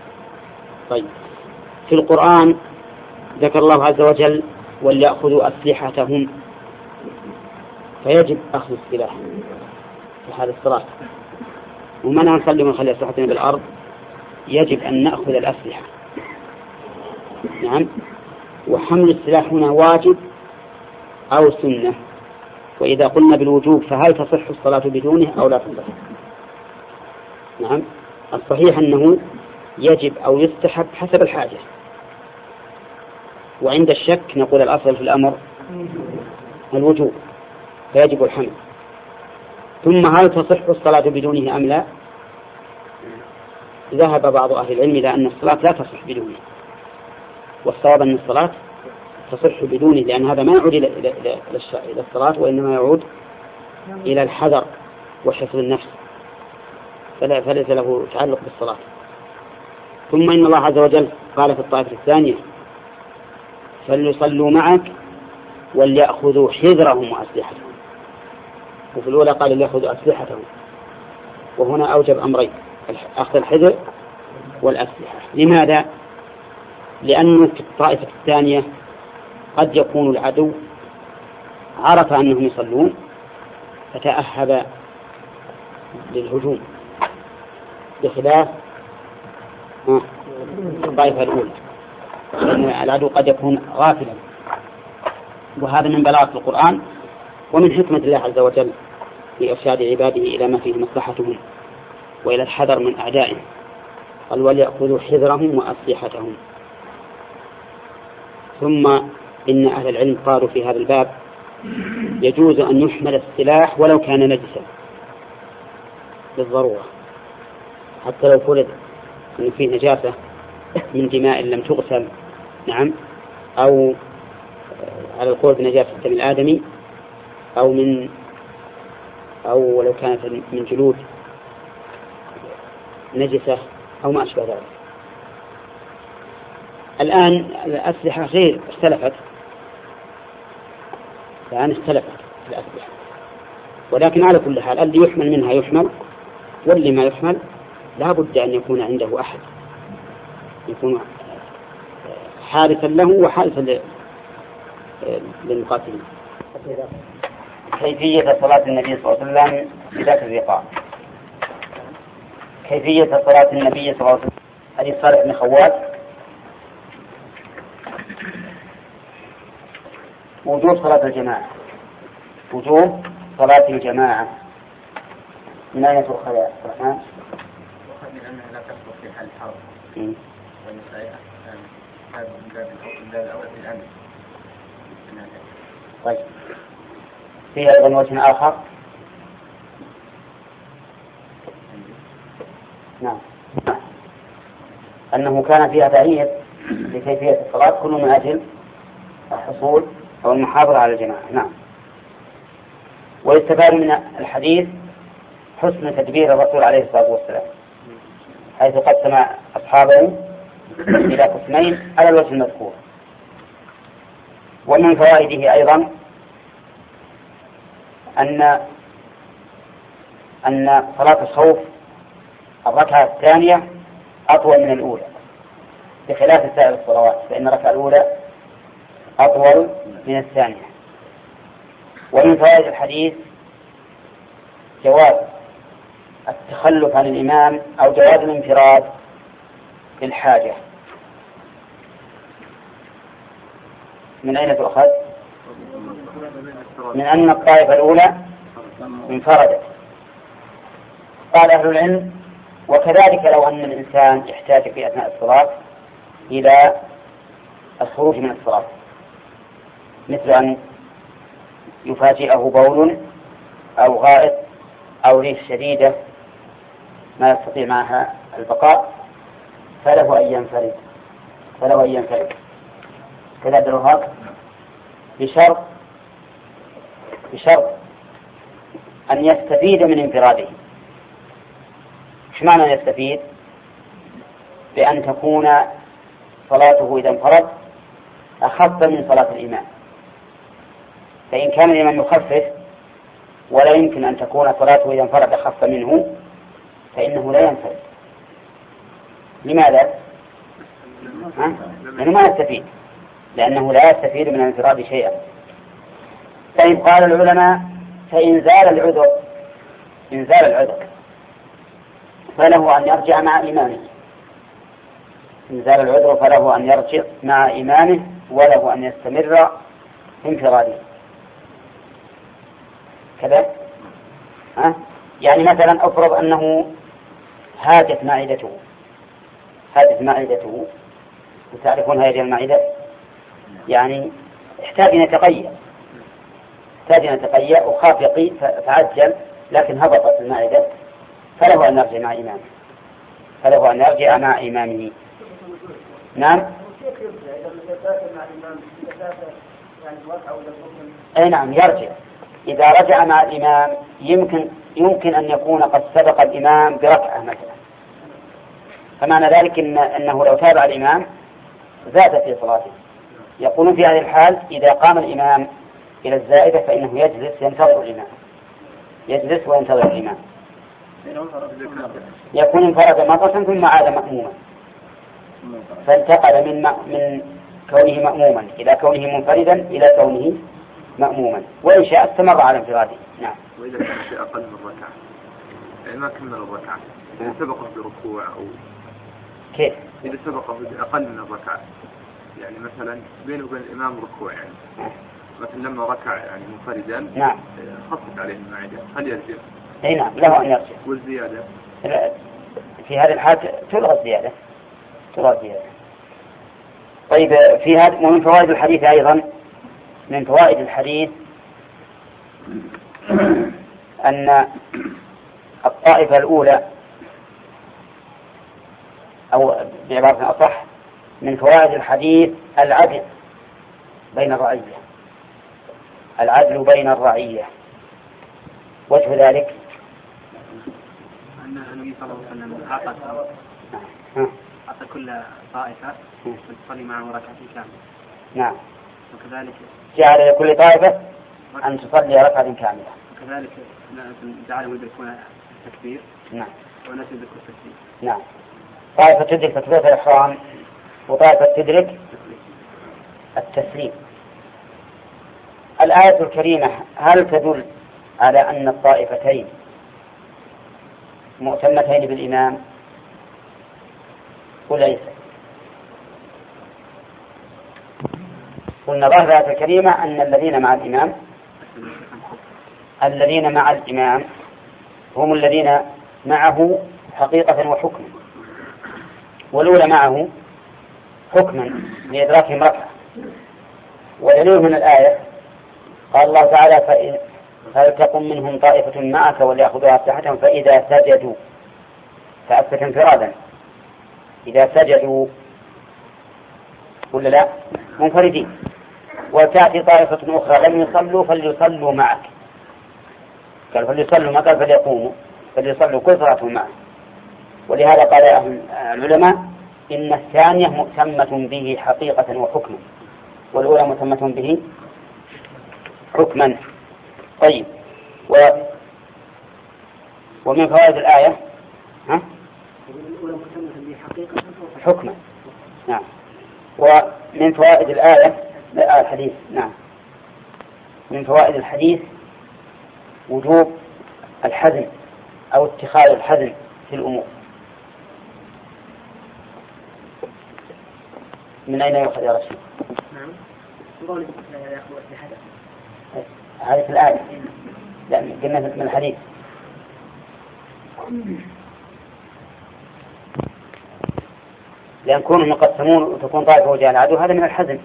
طيب. في القرآن ذكر الله عز وجل وليأخذوا أسلحتهم. فيجب أخذ السلاح في هذه الصلاة وما نصلي ونخلي أسلحتنا بالأرض. يجب أن نأخذ الأسلحة. نعم. وحمل السلاح هنا واجب أو سنة. وإذا قلنا بالوجوب فهل تصح الصلاة بدونه أو لا تصح؟ نعم. الصحيح أنه يجب أو يستحب حسب الحاجة. وعند الشك نقول الأصل في الأمر الوجوب فيجب الحمل ثم هل تصح الصلاة بدونه أم لا؟ ذهب بعض أهل العلم إلى أن الصلاة لا تصح بدونه. والصواب أن الصلاة تصح بدونه لأن هذا ما يعود إلى إلى الصلاة وإنما يعود إلى الحذر وحفظ النفس. فلا فليس له تعلق بالصلاة. ثم إن الله عز وجل قال في الطائفة الثانية فليصلوا معك وليأخذوا حذرهم وأسلحتهم. وفي الأولى قال ليأخذوا أسلحتهم. وهنا أوجب أمرين أخذ الحذر والأسلحة. لماذا؟ لأنه في الطائفة الثانية قد يكون العدو عرف أنهم يصلون فتأهب للهجوم بخلاف الطائفة الأولى. لأن العدو قد يكون غافلا. وهذا من بلاغة القرآن ومن حكمة الله عز وجل في إرشاد عباده إلى ما فيه مصلحتهم وإلى الحذر من أعدائهم قال وليأخذوا حذرهم وأسلحتهم. ثم إن أهل العلم قالوا في هذا الباب يجوز أن يحمل السلاح ولو كان نجسا. بالضرورة. حتى لو فرض أن فيه نجاسة من دماء لم تغسل نعم أو على القول بنجاسة الدم الآدمي أو من أو ولو كانت من جلود نجسة أو ما أشبه ذلك. الآن الأسلحة غير اختلفت الآن اختلفت الأسلحة. ولكن على كل حال اللي يحمل منها يحمل واللي ما يحمل لا بد أن يكون عنده أحد. يكون حارسا له وحارسا للمقاتلين. كيفية صلاة النبي صلى الله عليه وسلم بذات الرقاع؟ كيفية صلاة النبي صلى الله عليه وسلم؟ حديث صالح بن خوات؟ وجوب صلاة الجماعة. وجوب صلاة الجماعة. من أين تؤخذ يا الرحمن؟ يؤخذ من أنها لا تسقط في حال الحرب. والنساء طيب. في أيضا وجه آخر نعم. أنه كان فيها تعيين لكيفية الصلاة كل من أجل الحصول أو المحافظة على الجماعة. نعم. ويستفاد من الحديث حسن تدبير الرسول عليه الصلاة والسلام حيث قسم أصحابه إلى قسمين على الوجه المذكور. ومن فوائده أيضا أن أن صلاة الخوف الركعة الثانية أطول من الأولى بخلاف سائر الصلوات فإن الركعة الأولى أطول من الثانية. ومن فوائد الحديث جواز التخلف عن الإمام أو جواز الانفراد للحاجة. من أين تؤخذ؟ من أن الطائفة الأولى انفردت. قال أهل العلم وكذلك لو أن الإنسان يحتاج في أثناء الصلاة إلى الخروج من الصلاة. مثل أن يفاجئه بول أو غائط أو ريح شديدة ما يستطيع معها البقاء. فله أن ينفرد. فله أن ينفرد. كذا عبد بشرط بشرط أن يستفيد من انفراده. إيش معنى أن يستفيد؟ بأن تكون صلاته إذا انفرد أخف من صلاة الإمام. فإن كان الإمام يخفف ولا يمكن أن تكون صلاته إذا انفرد أخف منه فإنه لا ينفرد. لماذا؟ لأنه ما يستفيد. لأنه لا يستفيد من الانفراد شيئا. فإن قال العلماء فإن زال العذر إن زال العذر فله أن يرجع مع إمامه. إن زال العذر فله أن يرجع مع إمامه وله أن يستمر في انفراده. كذا؟ ها؟ يعني مثلا أفرض أنه هاجت معدته. هاجت معدته وتعرفون هذه المعدة يعني احتاج أن يتقيأ احتاج أن يتقيأ وخاف يقي فعجل لكن هبطت المعدة فله أن يرجع مع إمامه. فله أن يرجع مع إمامه. نعم؟ أي نعم يرجع. إذا رجع مع الإمام يمكن يمكن أن يكون قد سبق الإمام بركعة مثلا. فمعنى ذلك إن أنه لو تابع الإمام زاد في صلاته. يقولون في هذه الحال إذا قام الإمام إلى الزائدة فإنه يجلس ينتظر الإمام. يجلس وينتظر الإمام. يكون انفرد مرة ثم عاد مأموما. فانتقل من من كونه مأموما إلى كونه منفردا إلى كونه مأموما. وإن شاء استمر على انفراده. نعم. وإذا كان في أقل من ركعة. يعني ما كمل الركعة. سبقه بركوع أو كيف؟ إذا سبقه بأقل من الركعة. يعني مثلا بينه وبين الإمام ركوع يعني. مثلا لما ركع يعني منفردا نعم. خفت عليه المعدة هل يرجع؟ أي نعم له أن يرجع. والزيادة؟ في هذه الحال تلغى الزيادة. تلغى الزيادة. طيب في هذا ومن فوائد الحديث أيضا من فوائد الحديث أن الطائفة الأولى أو بعبارة أصح من فوائد الحديث العدل بين الرعية. العدل بين الرعية. وجه ذلك؟ أن النبي صلى الله عليه وسلم أعطى أعطى كل طائفة تصلي معه ركعتين كاملة. نعم. وكذلك جعل لكل طائفة أن تصلي ركعة كاملة. وكذلك جعلهم يدركون التكبير نعم. وناس يدركون التكبير. نعم. طائفة تدرك تكبيرة الإحرام وطائفة تدرك التسليم. الآية الكريمة هل تدل على أن الطائفتين مؤتمتين بالإمام وليس قلنا ظاهر الآية الكريمة أن الذين مع الإمام الذين مع الإمام هم الذين معه حقيقة وحكما والأولى معه حكما لإدراكهم ركعة ودليل من الآية قال الله تعالى فإن فلتقم منهم طائفة معك وليأخذوا أسلحتهم فإذا سجدوا. فأثبت انفرادا. إذا سجدوا. ولا لا؟ منفردين. وتأتي طائفة أخرى لم يصلوا فليصلوا معك. قال فليصلوا ما قال فليقوموا. فليصلوا صلاة معك. ولهذا قال العلماء إن الثانية مؤتمة به حقيقة وحكما والأولى مؤتمة به حكما. طيب و ومن فوائد الآية؟ ها؟ حكما. نعم. ومن فوائد الآية؟ الحديث نعم. من فوائد الحديث وجوب الحزم أو اتخاذ الحزم في الأمور. من أين يؤخذ يا رسول؟ نعم. هذه في الآية. لا قلنا من الحديث. لأن كونهم يقسمون وتكون طائفة وجه العدو هذا من الحزن.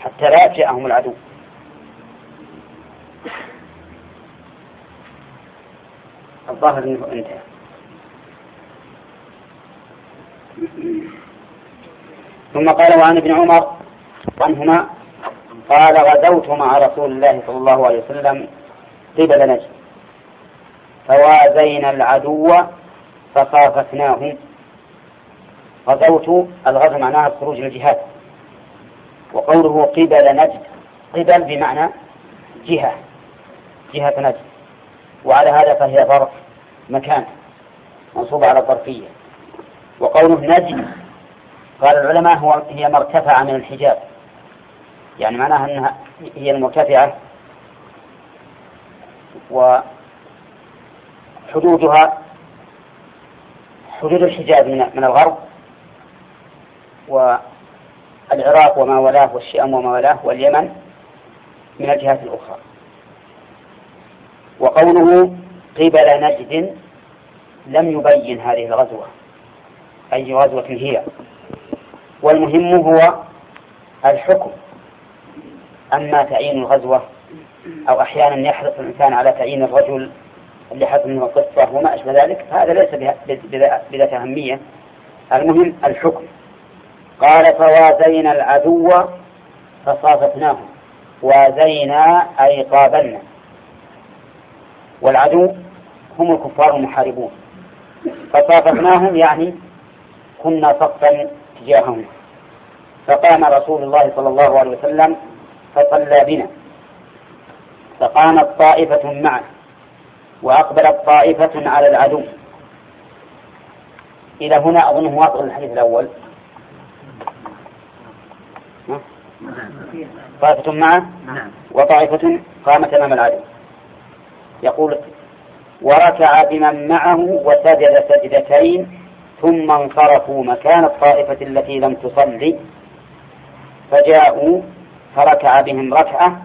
حتى لا يفجأهم العدو. الظاهر إنه انتهى. ثم قال وعن ابن عمر عنهما قال غزوت مع رسول الله صلى الله عليه وسلم قبل نجد فوازينا العدو فخافتناهم. غزوت الغزو معناها الخروج للجهاد وقوله قبل نجد قبل بمعنى جهة جهة نجد وعلى هذا فهي ظرف مكان منصوبة على الظرفية. وقوله نجد قال العلماء هو هي ما ارتفع من الحجاب. يعني معناها أنها هي المرتفعة وحدودها حدود الحجاب من من الغرب والعراق وما ولاه والشام وما ولاه واليمن من الجهات الأخرى. وقوله قبل نجد لم يبين هذه الغزوة أي غزوة هي. والمهم هو الحكم. أما تعيين الغزوة أو أحيانا يحرص الإنسان على تعيين الرجل اللي حصل منه القصة وما أشبه ذلك هذا ليس بذات أهمية. المهم الحكم. قال فوازينا العدو فصاففناه وازينا أي قابلنا. والعدو هم الكفار المحاربون. فصاففناهم يعني كنا صفا تجاههم فقام رسول الله صلى الله عليه وسلم فصلى بنا. فقامت طائفة معه وأقبلت طائفة على العدو. إلى هنا أظنه واضح الحديث الأول. طائفة معه وطائفة قامت أمام العدو. يقول وركع بمن معه وسجد سجدتين ثم انصرفوا مكان الطائفة التي لم تصلي فجاءوا فركع بهم ركعة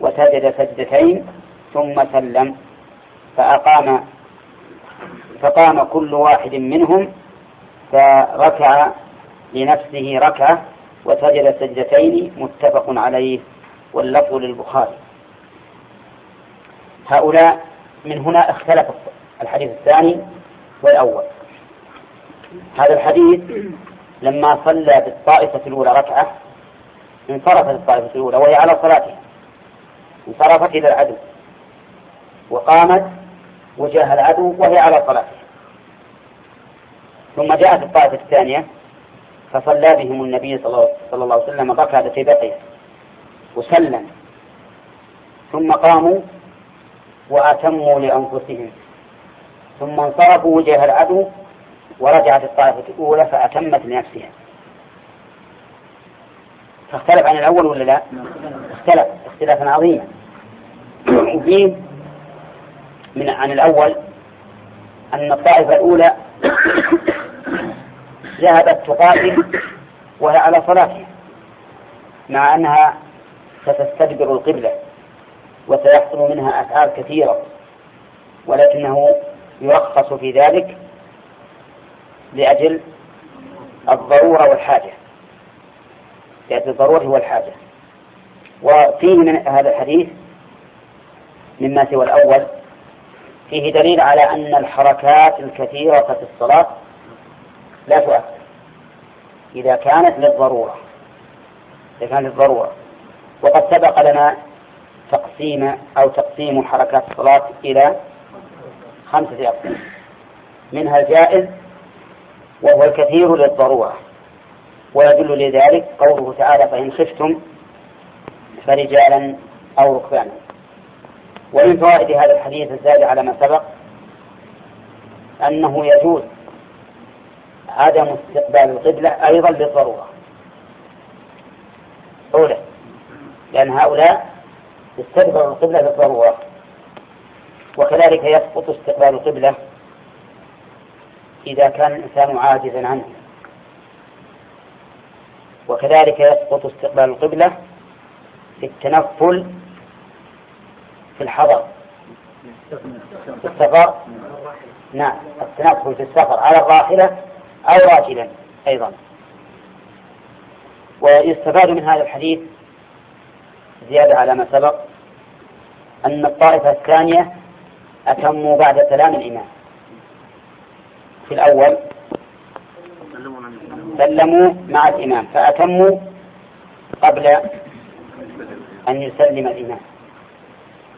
وسجد سجدتين ثم سلم. فأقام فقام كل واحد منهم فركع لنفسه ركعة وسجد سجدتين متفق عليه واللفظ للبخاري. هؤلاء من هنا اختلف الحديث الثاني والأول. هذا الحديث لما صلى بالطائفة الأولى ركعة انصرفت الطائفة الأولى وهي على صلاتها انصرفت إلى العدو. وقامت وجاه العدو وهي على صلاتها ثم جاءت الطائفة الثانية فصلى بهم النبي صلى الله عليه وسلم ركعة في بقية وسلم. ثم قاموا وأتموا لأنفسهم. ثم انصرفوا وجه العدو ورجعت الطائفة الأولى فأتمت لنفسها فاختلف عن الأول ولا لا؟ اختلف اختلافا عظيما وفيه من عن الأول أن الطائفة الأولى ذهبت تقاتل وهي على صلاتها مع أنها ستستدبر القبلة وسيحصل منها أفعال كثيرة ولكنه يرخص في ذلك لأجل الضرورة والحاجة. لأجل الضرورة والحاجة. وفيه من هذا الحديث مما سوى الأول فيه دليل على أن الحركات الكثيرة في الصلاة لا تؤثر. إذا كانت للضرورة إذا كانت للضرورة. وقد سبق لنا تقسيم أو تقسيم حركات الصلاة إلى خمسة أقسام. منها الجائز وهو الكثير للضرورة. ويدل لذلك قوله تعالى فإن خفتم فرجالا أو ركبانا. ومن فوائد هذا الحديث الزاد على ما سبق أنه يجوز عدم استقبال القبلة أيضا للضرورة. أولى لأن هؤلاء استقبلوا القبلة للضرورة وكذلك يسقط استقبال القبلة إذا كان الإنسان عاجزا عنه. وكذلك يسقط استقبال القبلة في التنفل في الحضر. في السفر؟ نعم التنفل في السفر على الراحلة أو راجلا أيضا. ويستفاد من هذا الحديث زيادة على ما سبق أن الطائفة الثانية أتموا بعد سلام الإمام. في الأول سلموا مع الإمام فأتموا قبل أن يسلم الإمام.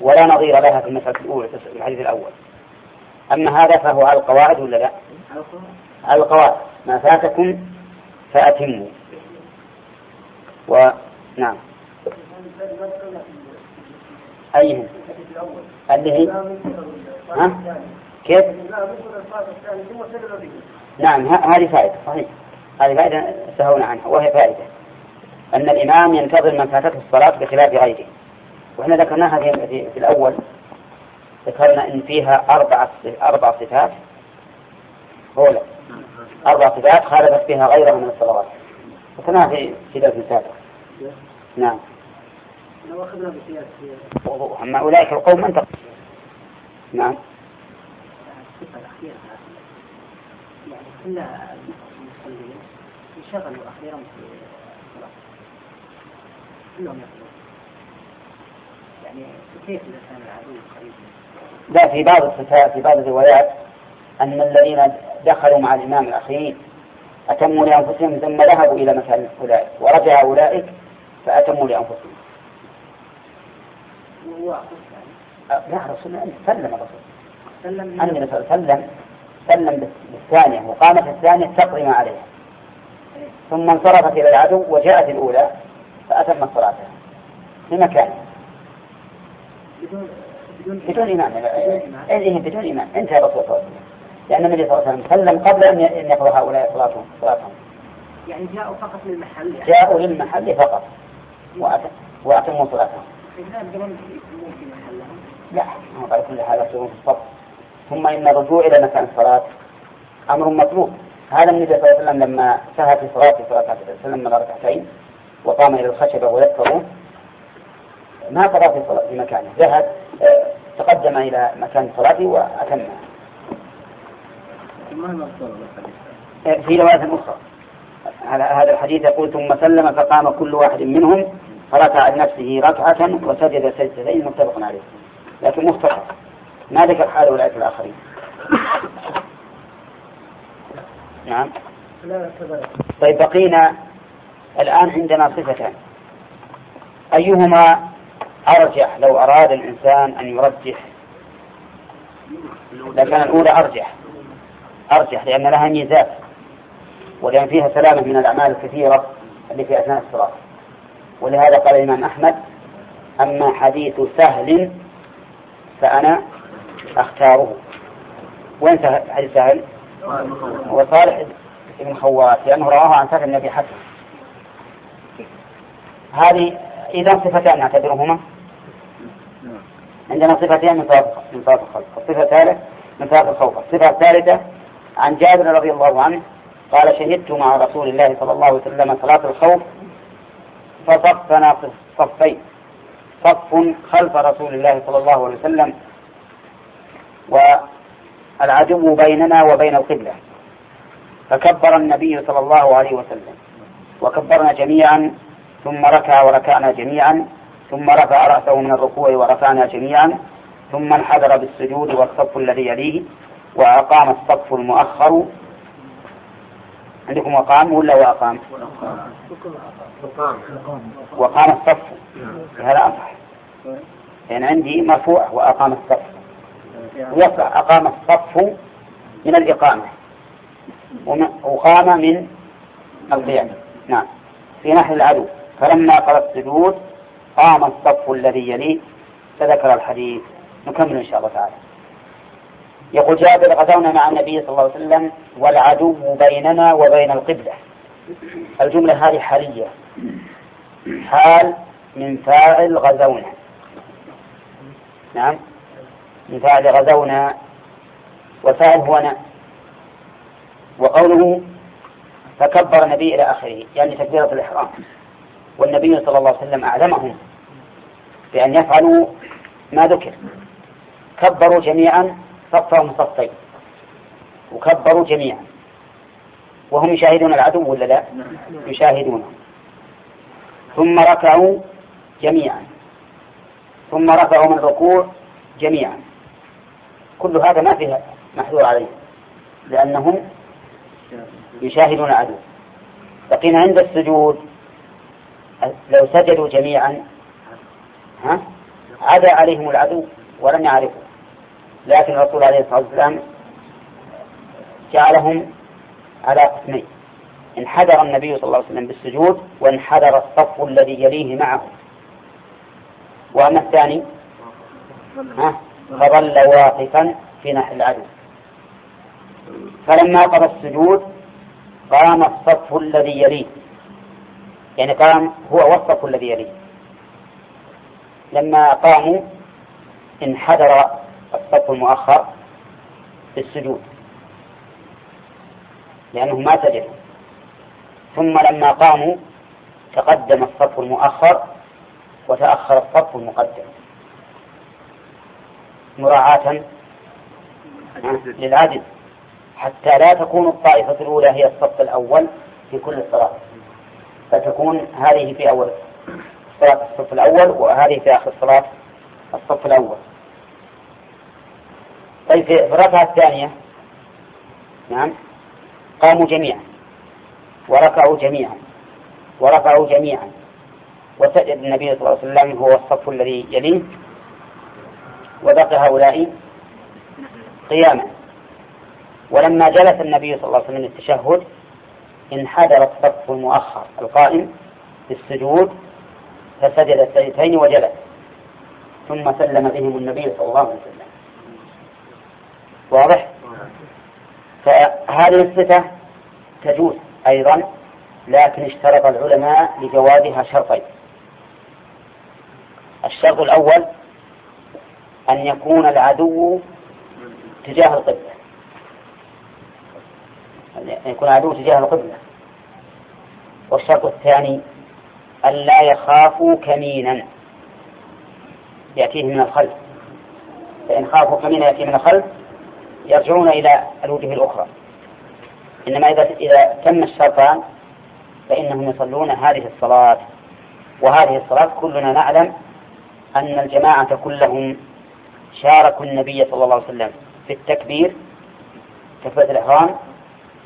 ولا نظير لها في المسألة الأولى في الحديث الأول. أما هذا فهو على القواعد ولا لا؟ على القواعد. ما فاتكم فأتموا. ونعم أيهم اللي هي؟ ها؟ كيف؟ نعم هذه فائدة صحيح. هذه فائدة سهونا عنها وهي فائدة. أن الإمام ينتظر من فاتته الصلاة بخلاف غيره. وإحنا ذكرناها في, في الأول. ذكرنا إن فيها أربع أربع صفات. أولى أربع صفات خالفت فيها غيرها من الصلوات. ذكرناها في في درس سابق. نعم. لو أخذنا بقياس أما أولئك القوم من تق... نعم. يعني كل المصلين انشغلوا أخيرا في الصلاة كلهم يصلون يعني كيف العدو قريب لا في بعض في بعض الروايات أن الذين دخلوا مع الإمام الأخير أتموا لأنفسهم ثم ذهبوا إلى مكان أولئك ورجع أولئك فأتموا لأنفسهم. وهو أه، لا رسول الله سلم الرسول سلم النبي صلى الله عليه وسلم سلم بالثانية وقامت الثانية تقضي ما عليها. ثم انصرفت إلى العدو وجاءت الأولى فأتمت صلاتها. في مكانها بدون بدون بدون إمام إيه بدون إمام انتهى صلى الله لأن النبي صلى الله عليه وسلم سلم قبل أن يقضى هؤلاء صلاتهم صلاتهم. يعني جاءوا فقط للمحل يعني. جاءوا للمحل فقط. وأت- وأتموا صلاتهم. لا هم على كل حال يصيرون في الصف. ثم إن الرجوع إلى مكان الصلاة أمر مطلوب. هذا النبي صلى الله عليه وسلم لما سهى في صلاة صلاة سلم من ركعتين وقام إلى الخشبة ويذكره ما قضى في صلاة في مكانه. ذهب آه، تقدم إلى مكان صلاته وأتمها آه، في رواية أخرى. هذا هذا الحديث يقول ثم سلم فقام كل واحد منهم فركع لنفسه ركعة وسجد سجدتين متفق عليه. لكن مختصر. ما ذكر حال أولئك الآخرين. نعم. طيب بقينا الآن عندنا صفتان. أيهما أرجح؟ لو أراد الإنسان أن يرجح. لكان الأولى أرجح. أرجح لأن لها ميزات. ولأن فيها سلامة من الأعمال الكثيرة اللي في أثناء الصلاة. ولهذا قال الإمام أحمد أما حديث سهل فأنا أختاره. وين حديث سهل؟ هو صالح بن خوات لأنه رواه عن سهل النبي حسن هذه إذا صفتان نعتبرهما؟ عندنا صفتين من صفات من صفات الخلق. الصفة الثالثة من صفات الخوف الصفة الثالثة عن جابر رضي الله عنه قال شهدت مع رسول الله صلى الله عليه وسلم صلاة الخوف فصفنا في صفين. صف خلف رسول الله صلى الله عليه وسلم والعدو بيننا وبين القبلة. فكبر النبي صلى الله عليه وسلم. وكبرنا جميعا ثم ركع وركعنا جميعا ثم رفع رأسه من الركوع ورفعنا جميعا ثم انحدر بالسجود والصف الذي يليه وأقام الصف المؤخر. عندكم وقام ولا وأقام؟ وقام الصف. هذا أصح؟ لأن عندي مرفوع وأقام الصف. ويصح أقام الصف من الإقامة. وقام من القيام. نعم. في نحو العدو. فلما قرأ السجود قام الصف الذي يليه. فذكر الحديث. نكمل إن شاء الله تعالى. يقول جابر غزونا مع النبي صلى الله عليه وسلم والعدو بيننا وبين القبلة. الجملة هذه حالية. حال من فاعل غزونا. نعم. من فاعل غزونا وفاعل هو أنا وقوله فكبر النبي إلى آخره يعني تكبيرة الإحرام. والنبي صلى الله عليه وسلم أعلمهم بأن يفعلوا ما ذكر. كبروا جميعا صفهم صفين. وكبروا جميعا. وهم يشاهدون العدو ولا لا؟ يشاهدونه ثم ركعوا جميعا. ثم رفعوا من الركوع جميعا. كل هذا ما فيه محذور عليه لأنهم يشاهدون العدو بقينا عند السجود لو سجدوا جميعا ها عدا عليهم العدو ولم يعرفوا. لكن الرسول عليه الصلاة والسلام جعلهم على قسمين. انحدر النبي صلى الله عليه وسلم بالسجود وانحدر الصف الذي يليه معه. وأما الثاني؟ ها؟ فظل واقفا في نحو العدو. فلما قضى السجود قام الصف الذي يليه. يعني قام هو والصف الذي يليه. لما قاموا انحدر الصف المؤخر بالسجود لأنه ما سجد. ثم لما قاموا تقدم الصف المؤخر وتأخر الصف المقدم. مراعاة للعدل حتى لا تكون الطائفة الأولى هي الصف الأول في كل صلاة فتكون هذه في أول صلاة الصف الأول وهذه في آخر صلاة الصف الأول. طيب في الركعة الثانية نعم قاموا جميعا وركعوا جميعا ورفعوا جميعا وسجد النبي صلى الله عليه وسلم هو الصف الذي يليه. وبقي هؤلاء قياما. ولما جلس النبي صلى الله عليه وسلم للتشهد انحدر الصف المؤخر القائم بالسجود فسجد السجدتين وجلس. ثم سلم بهم النبي صلى الله عليه وسلم. واضح؟ فهذه الصفة تجوز أيضا لكن اشترط العلماء لجوازها شرطين. الشرط الأول أن يكون العدو تجاه القبلة. أن يكون العدو تجاه القبلة. والشرط الثاني أن لا يخافوا كمينا يأتيه من الخلف. فإن خافوا كمينا يأتيه من الخلف يرجعون إلى الوجه الأخرى. إنما إذا إذا تم الشرطان فإنهم يصلون هذه الصلاة. وهذه الصلاة كلنا نعلم أن الجماعة كلهم شاركوا النبي صلى الله عليه وسلم في التكبير تكبيرة الإحرام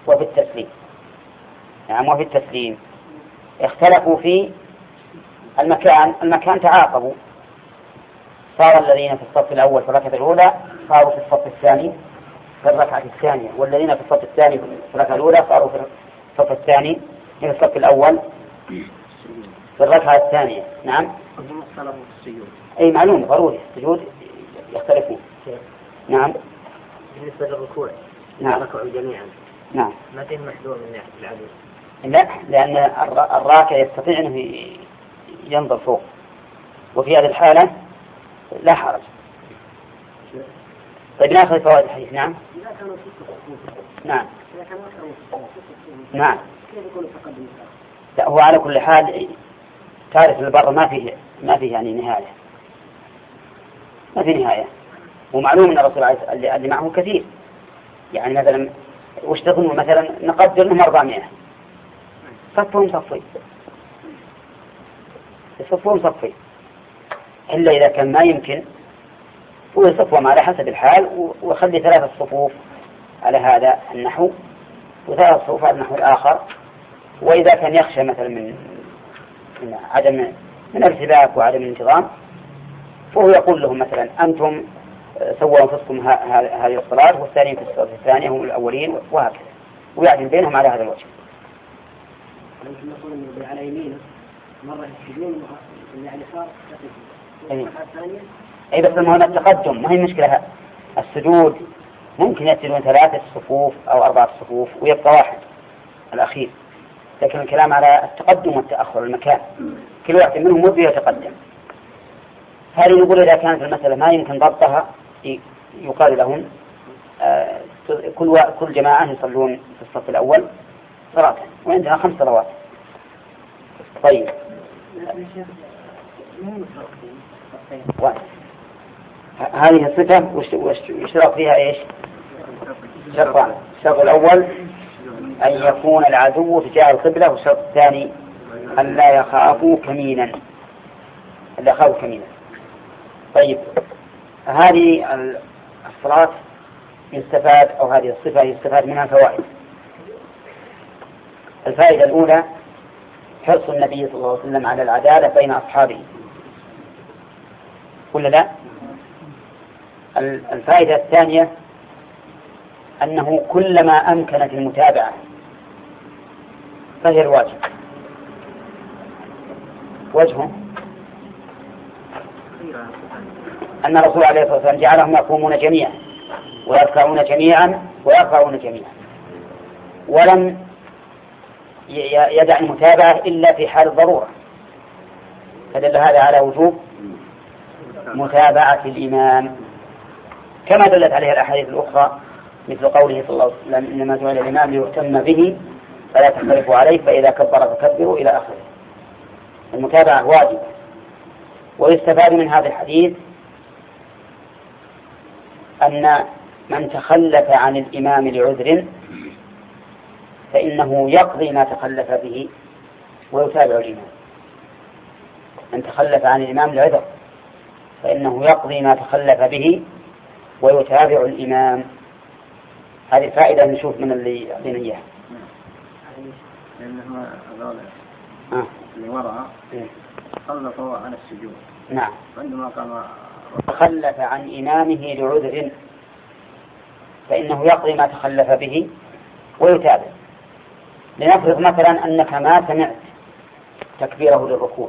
وفي التسليم. نعم وفي التسليم. اختلفوا في المكان المكان تعاقبوا. صار الذين في الصف الأول في الركعة الأولى صاروا في الصف الثاني في الركعة الثانية والذين في الصف الثاني في الركعة الأولى صاروا في الصف الثاني في الصف الأول في الركعة الثانية. نعم. أي معلوم ضروري. السجود يختلفون نعم. بالنسبة للركوع. نعم. ركعوا جميعا. نعم. ما فيه محذور من ناحية العدو لا لأن الراكع يستطيع أنه ينظر فوق. وفي هذه الحالة لا حرج. طيب نأخذ فوائد الحديث. نعم. نعم. نعم. لا هو على كل حال تعرف البر ما فيه ما فيه يعني نهاية. ما في نهاية. ومعلوم أن الرسول اللي معه كثير. يعني مثلا وش تظن؟ مثلا نقدر أنهم 400 صفهم صفين صفهم صفين إلا إذا كان ما يمكن هو يصفهم على حسب الحال ويخلي ثلاثة صفوف على هذا النحو وثلاث صفوف على النحو الآخر. وإذا كان يخشى مثلا من من عدم من الارتباك وعدم الانتظام فهو يقول لهم مثلا أنتم آه، سووا أنفسكم هذه الصلاة والثانيين في الصلاة الثانية هم الأولين وهكذا. ويعدل بينهم على هذا الوجه. على يمينه مرة يسجدون اللي على اليسار أي. أي بس المهم التقدم. ما هي مشكلة السجود ممكن يسجدون ثلاثة صفوف أو أربعة صفوف ويبقى واحد الأخير. لكن الكلام على التقدم والتأخر المكان. كل واحد منهم مد يتقدم. هذه نقول إذا كانت المسألة ما يمكن ضبطها يقال لهم آه، كل كل جماعة يصلون في الصف الأول صلاة وعندنا خمس صلوات. طيب. هذه الصفة واشترط فيها إيش؟ شرطان الشرط الأول أن يكون العدو تجاه القبلة والشرط الثاني أن لا يخافوا كمينا. أن لا يخافوا كمينا. طيب هذه الصلاة يستفاد أو هذه الصفة يستفاد منها فوائد. الفائدة الأولى حرص النبي صلى الله عليه وسلم على العدالة بين أصحابه. ولا لا؟ الفائدة الثانية أنه كلما أمكنت المتابعة فهي الواجب. وجهه أن الرسول عليه الصلاة والسلام جعلهم يقومون جميعا ويركعون جميعا ويرفعون جميعا. ولم يدع المتابعة إلا في حال الضرورة. فدل هذا على وجوب متابعة الإمام. كما دلت عليه الأحاديث الأخرى مثل قوله صلى الله عليه وسلم إنما جعل الإمام ليؤتم به فلا تختلفوا عليه فإذا كبر فكبروا إلى آخره. المتابعة واجبة. ويستفاد من هذا الحديث أن من تخلف عن الإمام لعذر فإنه يقضي ما تخلف به ويتابع الإمام. من تخلف عن الإمام لعذر فإنه يقضي ما تخلف به ويتابع الإمام. هذه فائدة نشوف من اللي يعطينا إياها. لأنه هذول آه. اللي وراء إيه. سلطوا على السجود. نعم. عندما قام تخلف عن إمامه لعذر فإنه يقضي ما تخلف به ويتابع لنفرض مثلا أنك ما سمعت تكبيره للركوع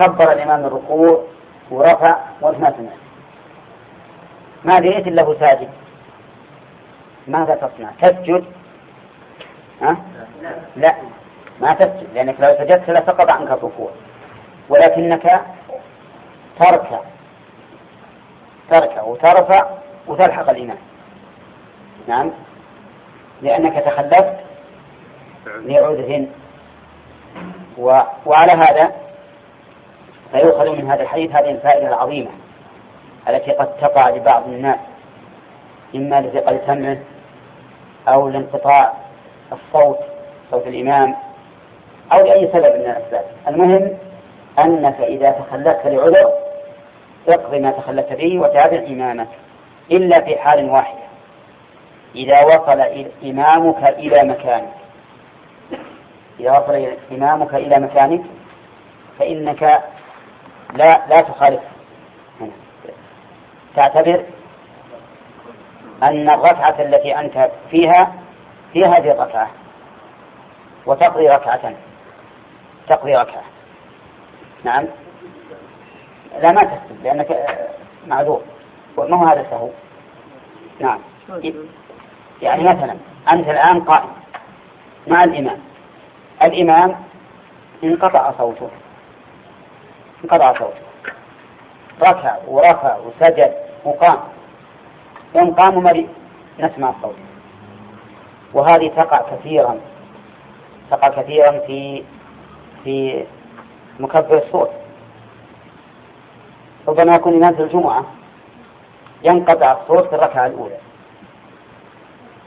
كبر الإمام الركوع ورفع وأنت ما سمعت ما دريت إلا ساجد ماذا تصنع؟ تسجد؟ ها؟ لا ما تسجد لأنك لو سجدت لسقط عنك الركوع ولكنك تركع تركع وترفع وتلحق الإمام نعم. لأنك تخلفت لعذر. و... وعلى هذا فيؤخذ من هذا الحديث هذه الفائدة العظيمة التي قد تقع لبعض الناس إما لثقل سمعه أو لانقطاع الصوت صوت الإمام أو لأي سبب من الأسباب. المهم أنك إذا تخلفت لعذر اقضي ما تخلفت به وتابع إمامك إلا في حال واحدة. إذا وصل إمامك إلى مكانك. إذا وصل إمامك إلى مكانك فإنك لا لا تخالف. تعتبر أن الركعة التي أنت فيها في هذه الركعة. وتقضي ركعة. تقضي ركعة. نعم. لا ما تكتب لأنك معذور. ما هو هذا السهو نعم. يعني مثلا أنت الآن قائم مع الإمام. الإمام انقطع صوته. انقطع صوته. ركع ورفع وسجد وقام. يوم قام مريء نسمع الصوت. وهذه تقع كثيرا. تقع كثيرا في في مكبر الصوت. ربما يكون إمام في الجمعة. ينقطع الصوت في الركعة الأولى.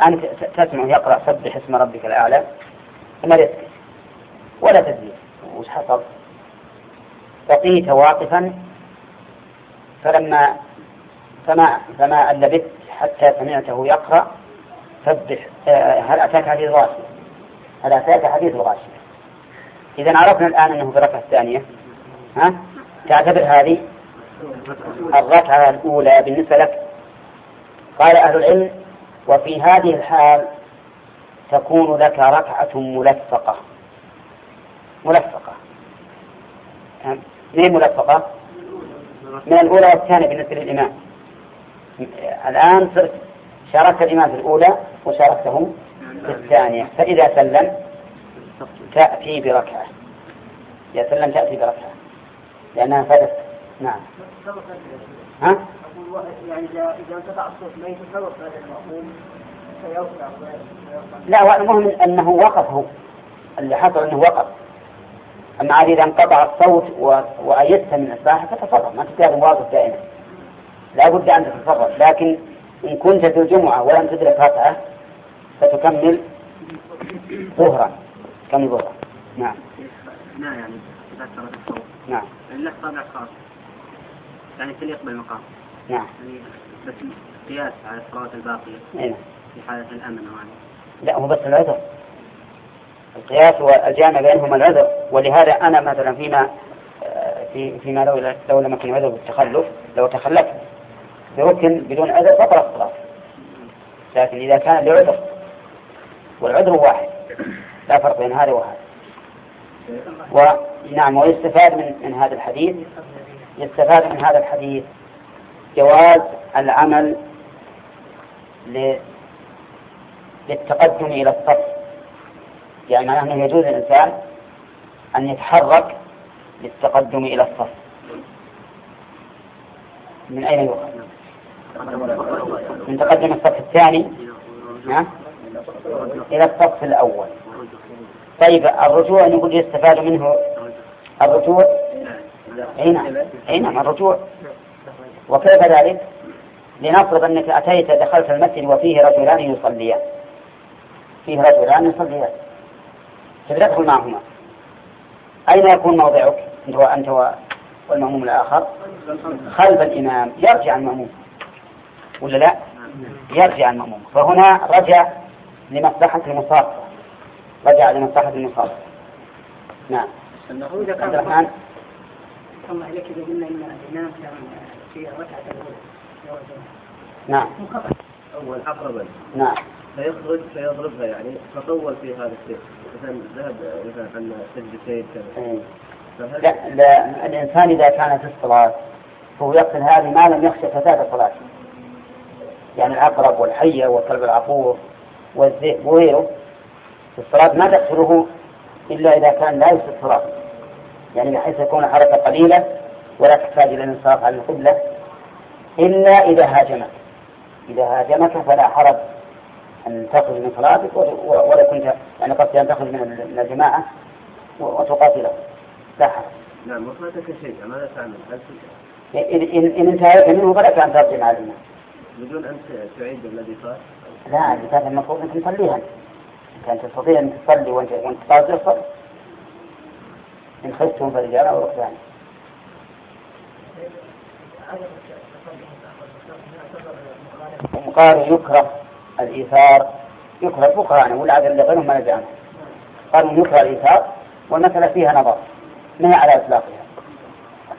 أنت تسمع يقرأ سبح اسم ربك الأعلى. ثم يسكت ولا تدري وش حصل؟ بقيت واقفا فلما فما فما ألبثت حتى سمعته يقرأ سبح. آه، هل أتاك حديث الغاشية؟ هل أتاك حديث الغاشية؟ إذا عرفنا الآن أنه في الركعة الثانية. ها؟ تعتبر هذه الركعة الأولى بالنسبة لك. قال أهل العلم وفي هذه الحال تكون لك ركعة ملفقة. ملفقة. من ملفقة؟ من الأولى والثانية بالنسبة للإمام. الآن صرت شاركت الإمام في الأولى وشاركته في الثانية. فإذا سلم تأتي بركعة. إذا سلم تأتي بركعة. لأنها فاتت نعم. ها؟ يعني إذا إذا انقطع الصوت ما يتصرف هذا المأموم لا المهم أنه وقف هو. اللي حصل أنه وقف. أما عاد إذا انقطع الصوت وأيدت من إصلاحه فتصرف ما تستاهل واقف دائما. لا بد أن تتصرف. لكن إن كنت في الجمعة ولم تدرك ركعة فتكمل ظهرا. كم ظهرا؟ نعم. لا يعني إذا الصوت. نعم. له طابع خاص. يعني تليق بالمقام نعم. يعني بس قياس على الصلوات الباقية. نعم في حالة الأمن وعنه. لا هو بس العذر. القياس والجامع بينهما العذر. ولهذا أنا مثلا فيما في فيما لو لو لم يكن عذر بالتخلف لو تخلفت بركن بدون عذر بطل الصلاة. لكن إذا كان لعذر والعذر واحد. لا فرق بين هذا وهذا. ونعم ويستفاد من من هذا الحديث. يستفاد من هذا الحديث جواز العمل للتقدم إلى الصف. يعني معناه أنه يجوز للإنسان أن يتحرك للتقدم إلى الصف. من أين يؤخذ؟ من تقدم الصف الثاني؟ ها؟ إلى الصف الأول. طيب الرجوع نقول يستفاد منه الرجوع؟ أي نعم أي نعم الرجوع. وكيف ذلك؟ لنفرض أنك أتيت دخلت المسجد وفيه رجلان يصليان. فيه رجلان يصليان. تدخل معهما. أين يكون موضعك؟ أنت وأنت والمأموم الآخر؟ خلف الإمام. يرجع المأموم. ولا لا؟ يرجع المأموم. فهنا رجع لمصلحة المصافة رجع لمصلحة المصافة نعم. عبد الرحمن؟ الله عليك إذا قلنا إن الإمام كان في الركعة الأولى نعم. أول أقربا نعم. فيخرج فيضربها يعني فطول في هذا الشيء. مثلا ذهب مثلا عن سجدتين كذا. إيه. لا, لا الإنسان إذا كان في الصلاة فهو يقصد هذه ما لم يخشى فساد صلاته يعني العقرب والحية والكلب العقور والذئب وغيره في الصلاة ما تقتله إلا إذا كان لا يفسد الصلاة يعني بحيث تكون الحركة قليلة ولا تحتاج إلى الانصراف عن القبلة إلا إذا هاجمك إذا هاجمك فلا حرج أن تخرج من صلاتك ولا كنت يعني قصدي أن تخرج من الجماعة وتقاتله لا حرج. نعم وفاتك شيء ماذا تعمل؟ هل إن, إن, إن انتهيت منه فلك أن ترجع مع الإمام. بدون أن تعيد الذي فات؟ لا اللي فات المفروض أنك تصليها. كان تستطيع أن تصلي وأنت وأنت قادر صل. إن خفتم فرجالا وركبانا. وقالوا يكره الإيثار يكره الفقهاء والعدل اللي غيرهم ما نجعنا قالوا يكره الإيثار والمسألة فيها نظر ما هي على إطلاقها؟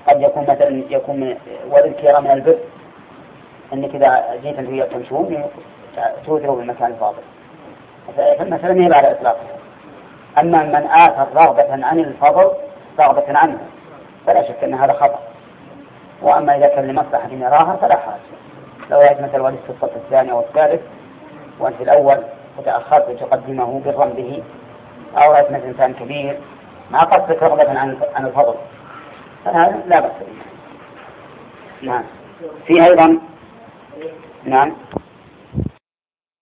قد يكون مثلا يكون من والذكر من البر أنك إذا جيت أنت وياك تمشون توثروا بالمكان الفاضل. فالمسألة ما هي على إطلاقها. أما من آثر رغبة عن الفضل رغبة عنه. فلا شك أن هذا خطأ. وأما إذا كان لمصلحة يراها فلا حرج لو رأيت ولدت في الصف الثاني أو الثالث وأنت الأول وتأخرت وتقدمه برا به أو رأيت إنسان كبير ما قصدك رغبة عن عن الفضل. فهذا لا بأس به. نعم. في أيضا نعم.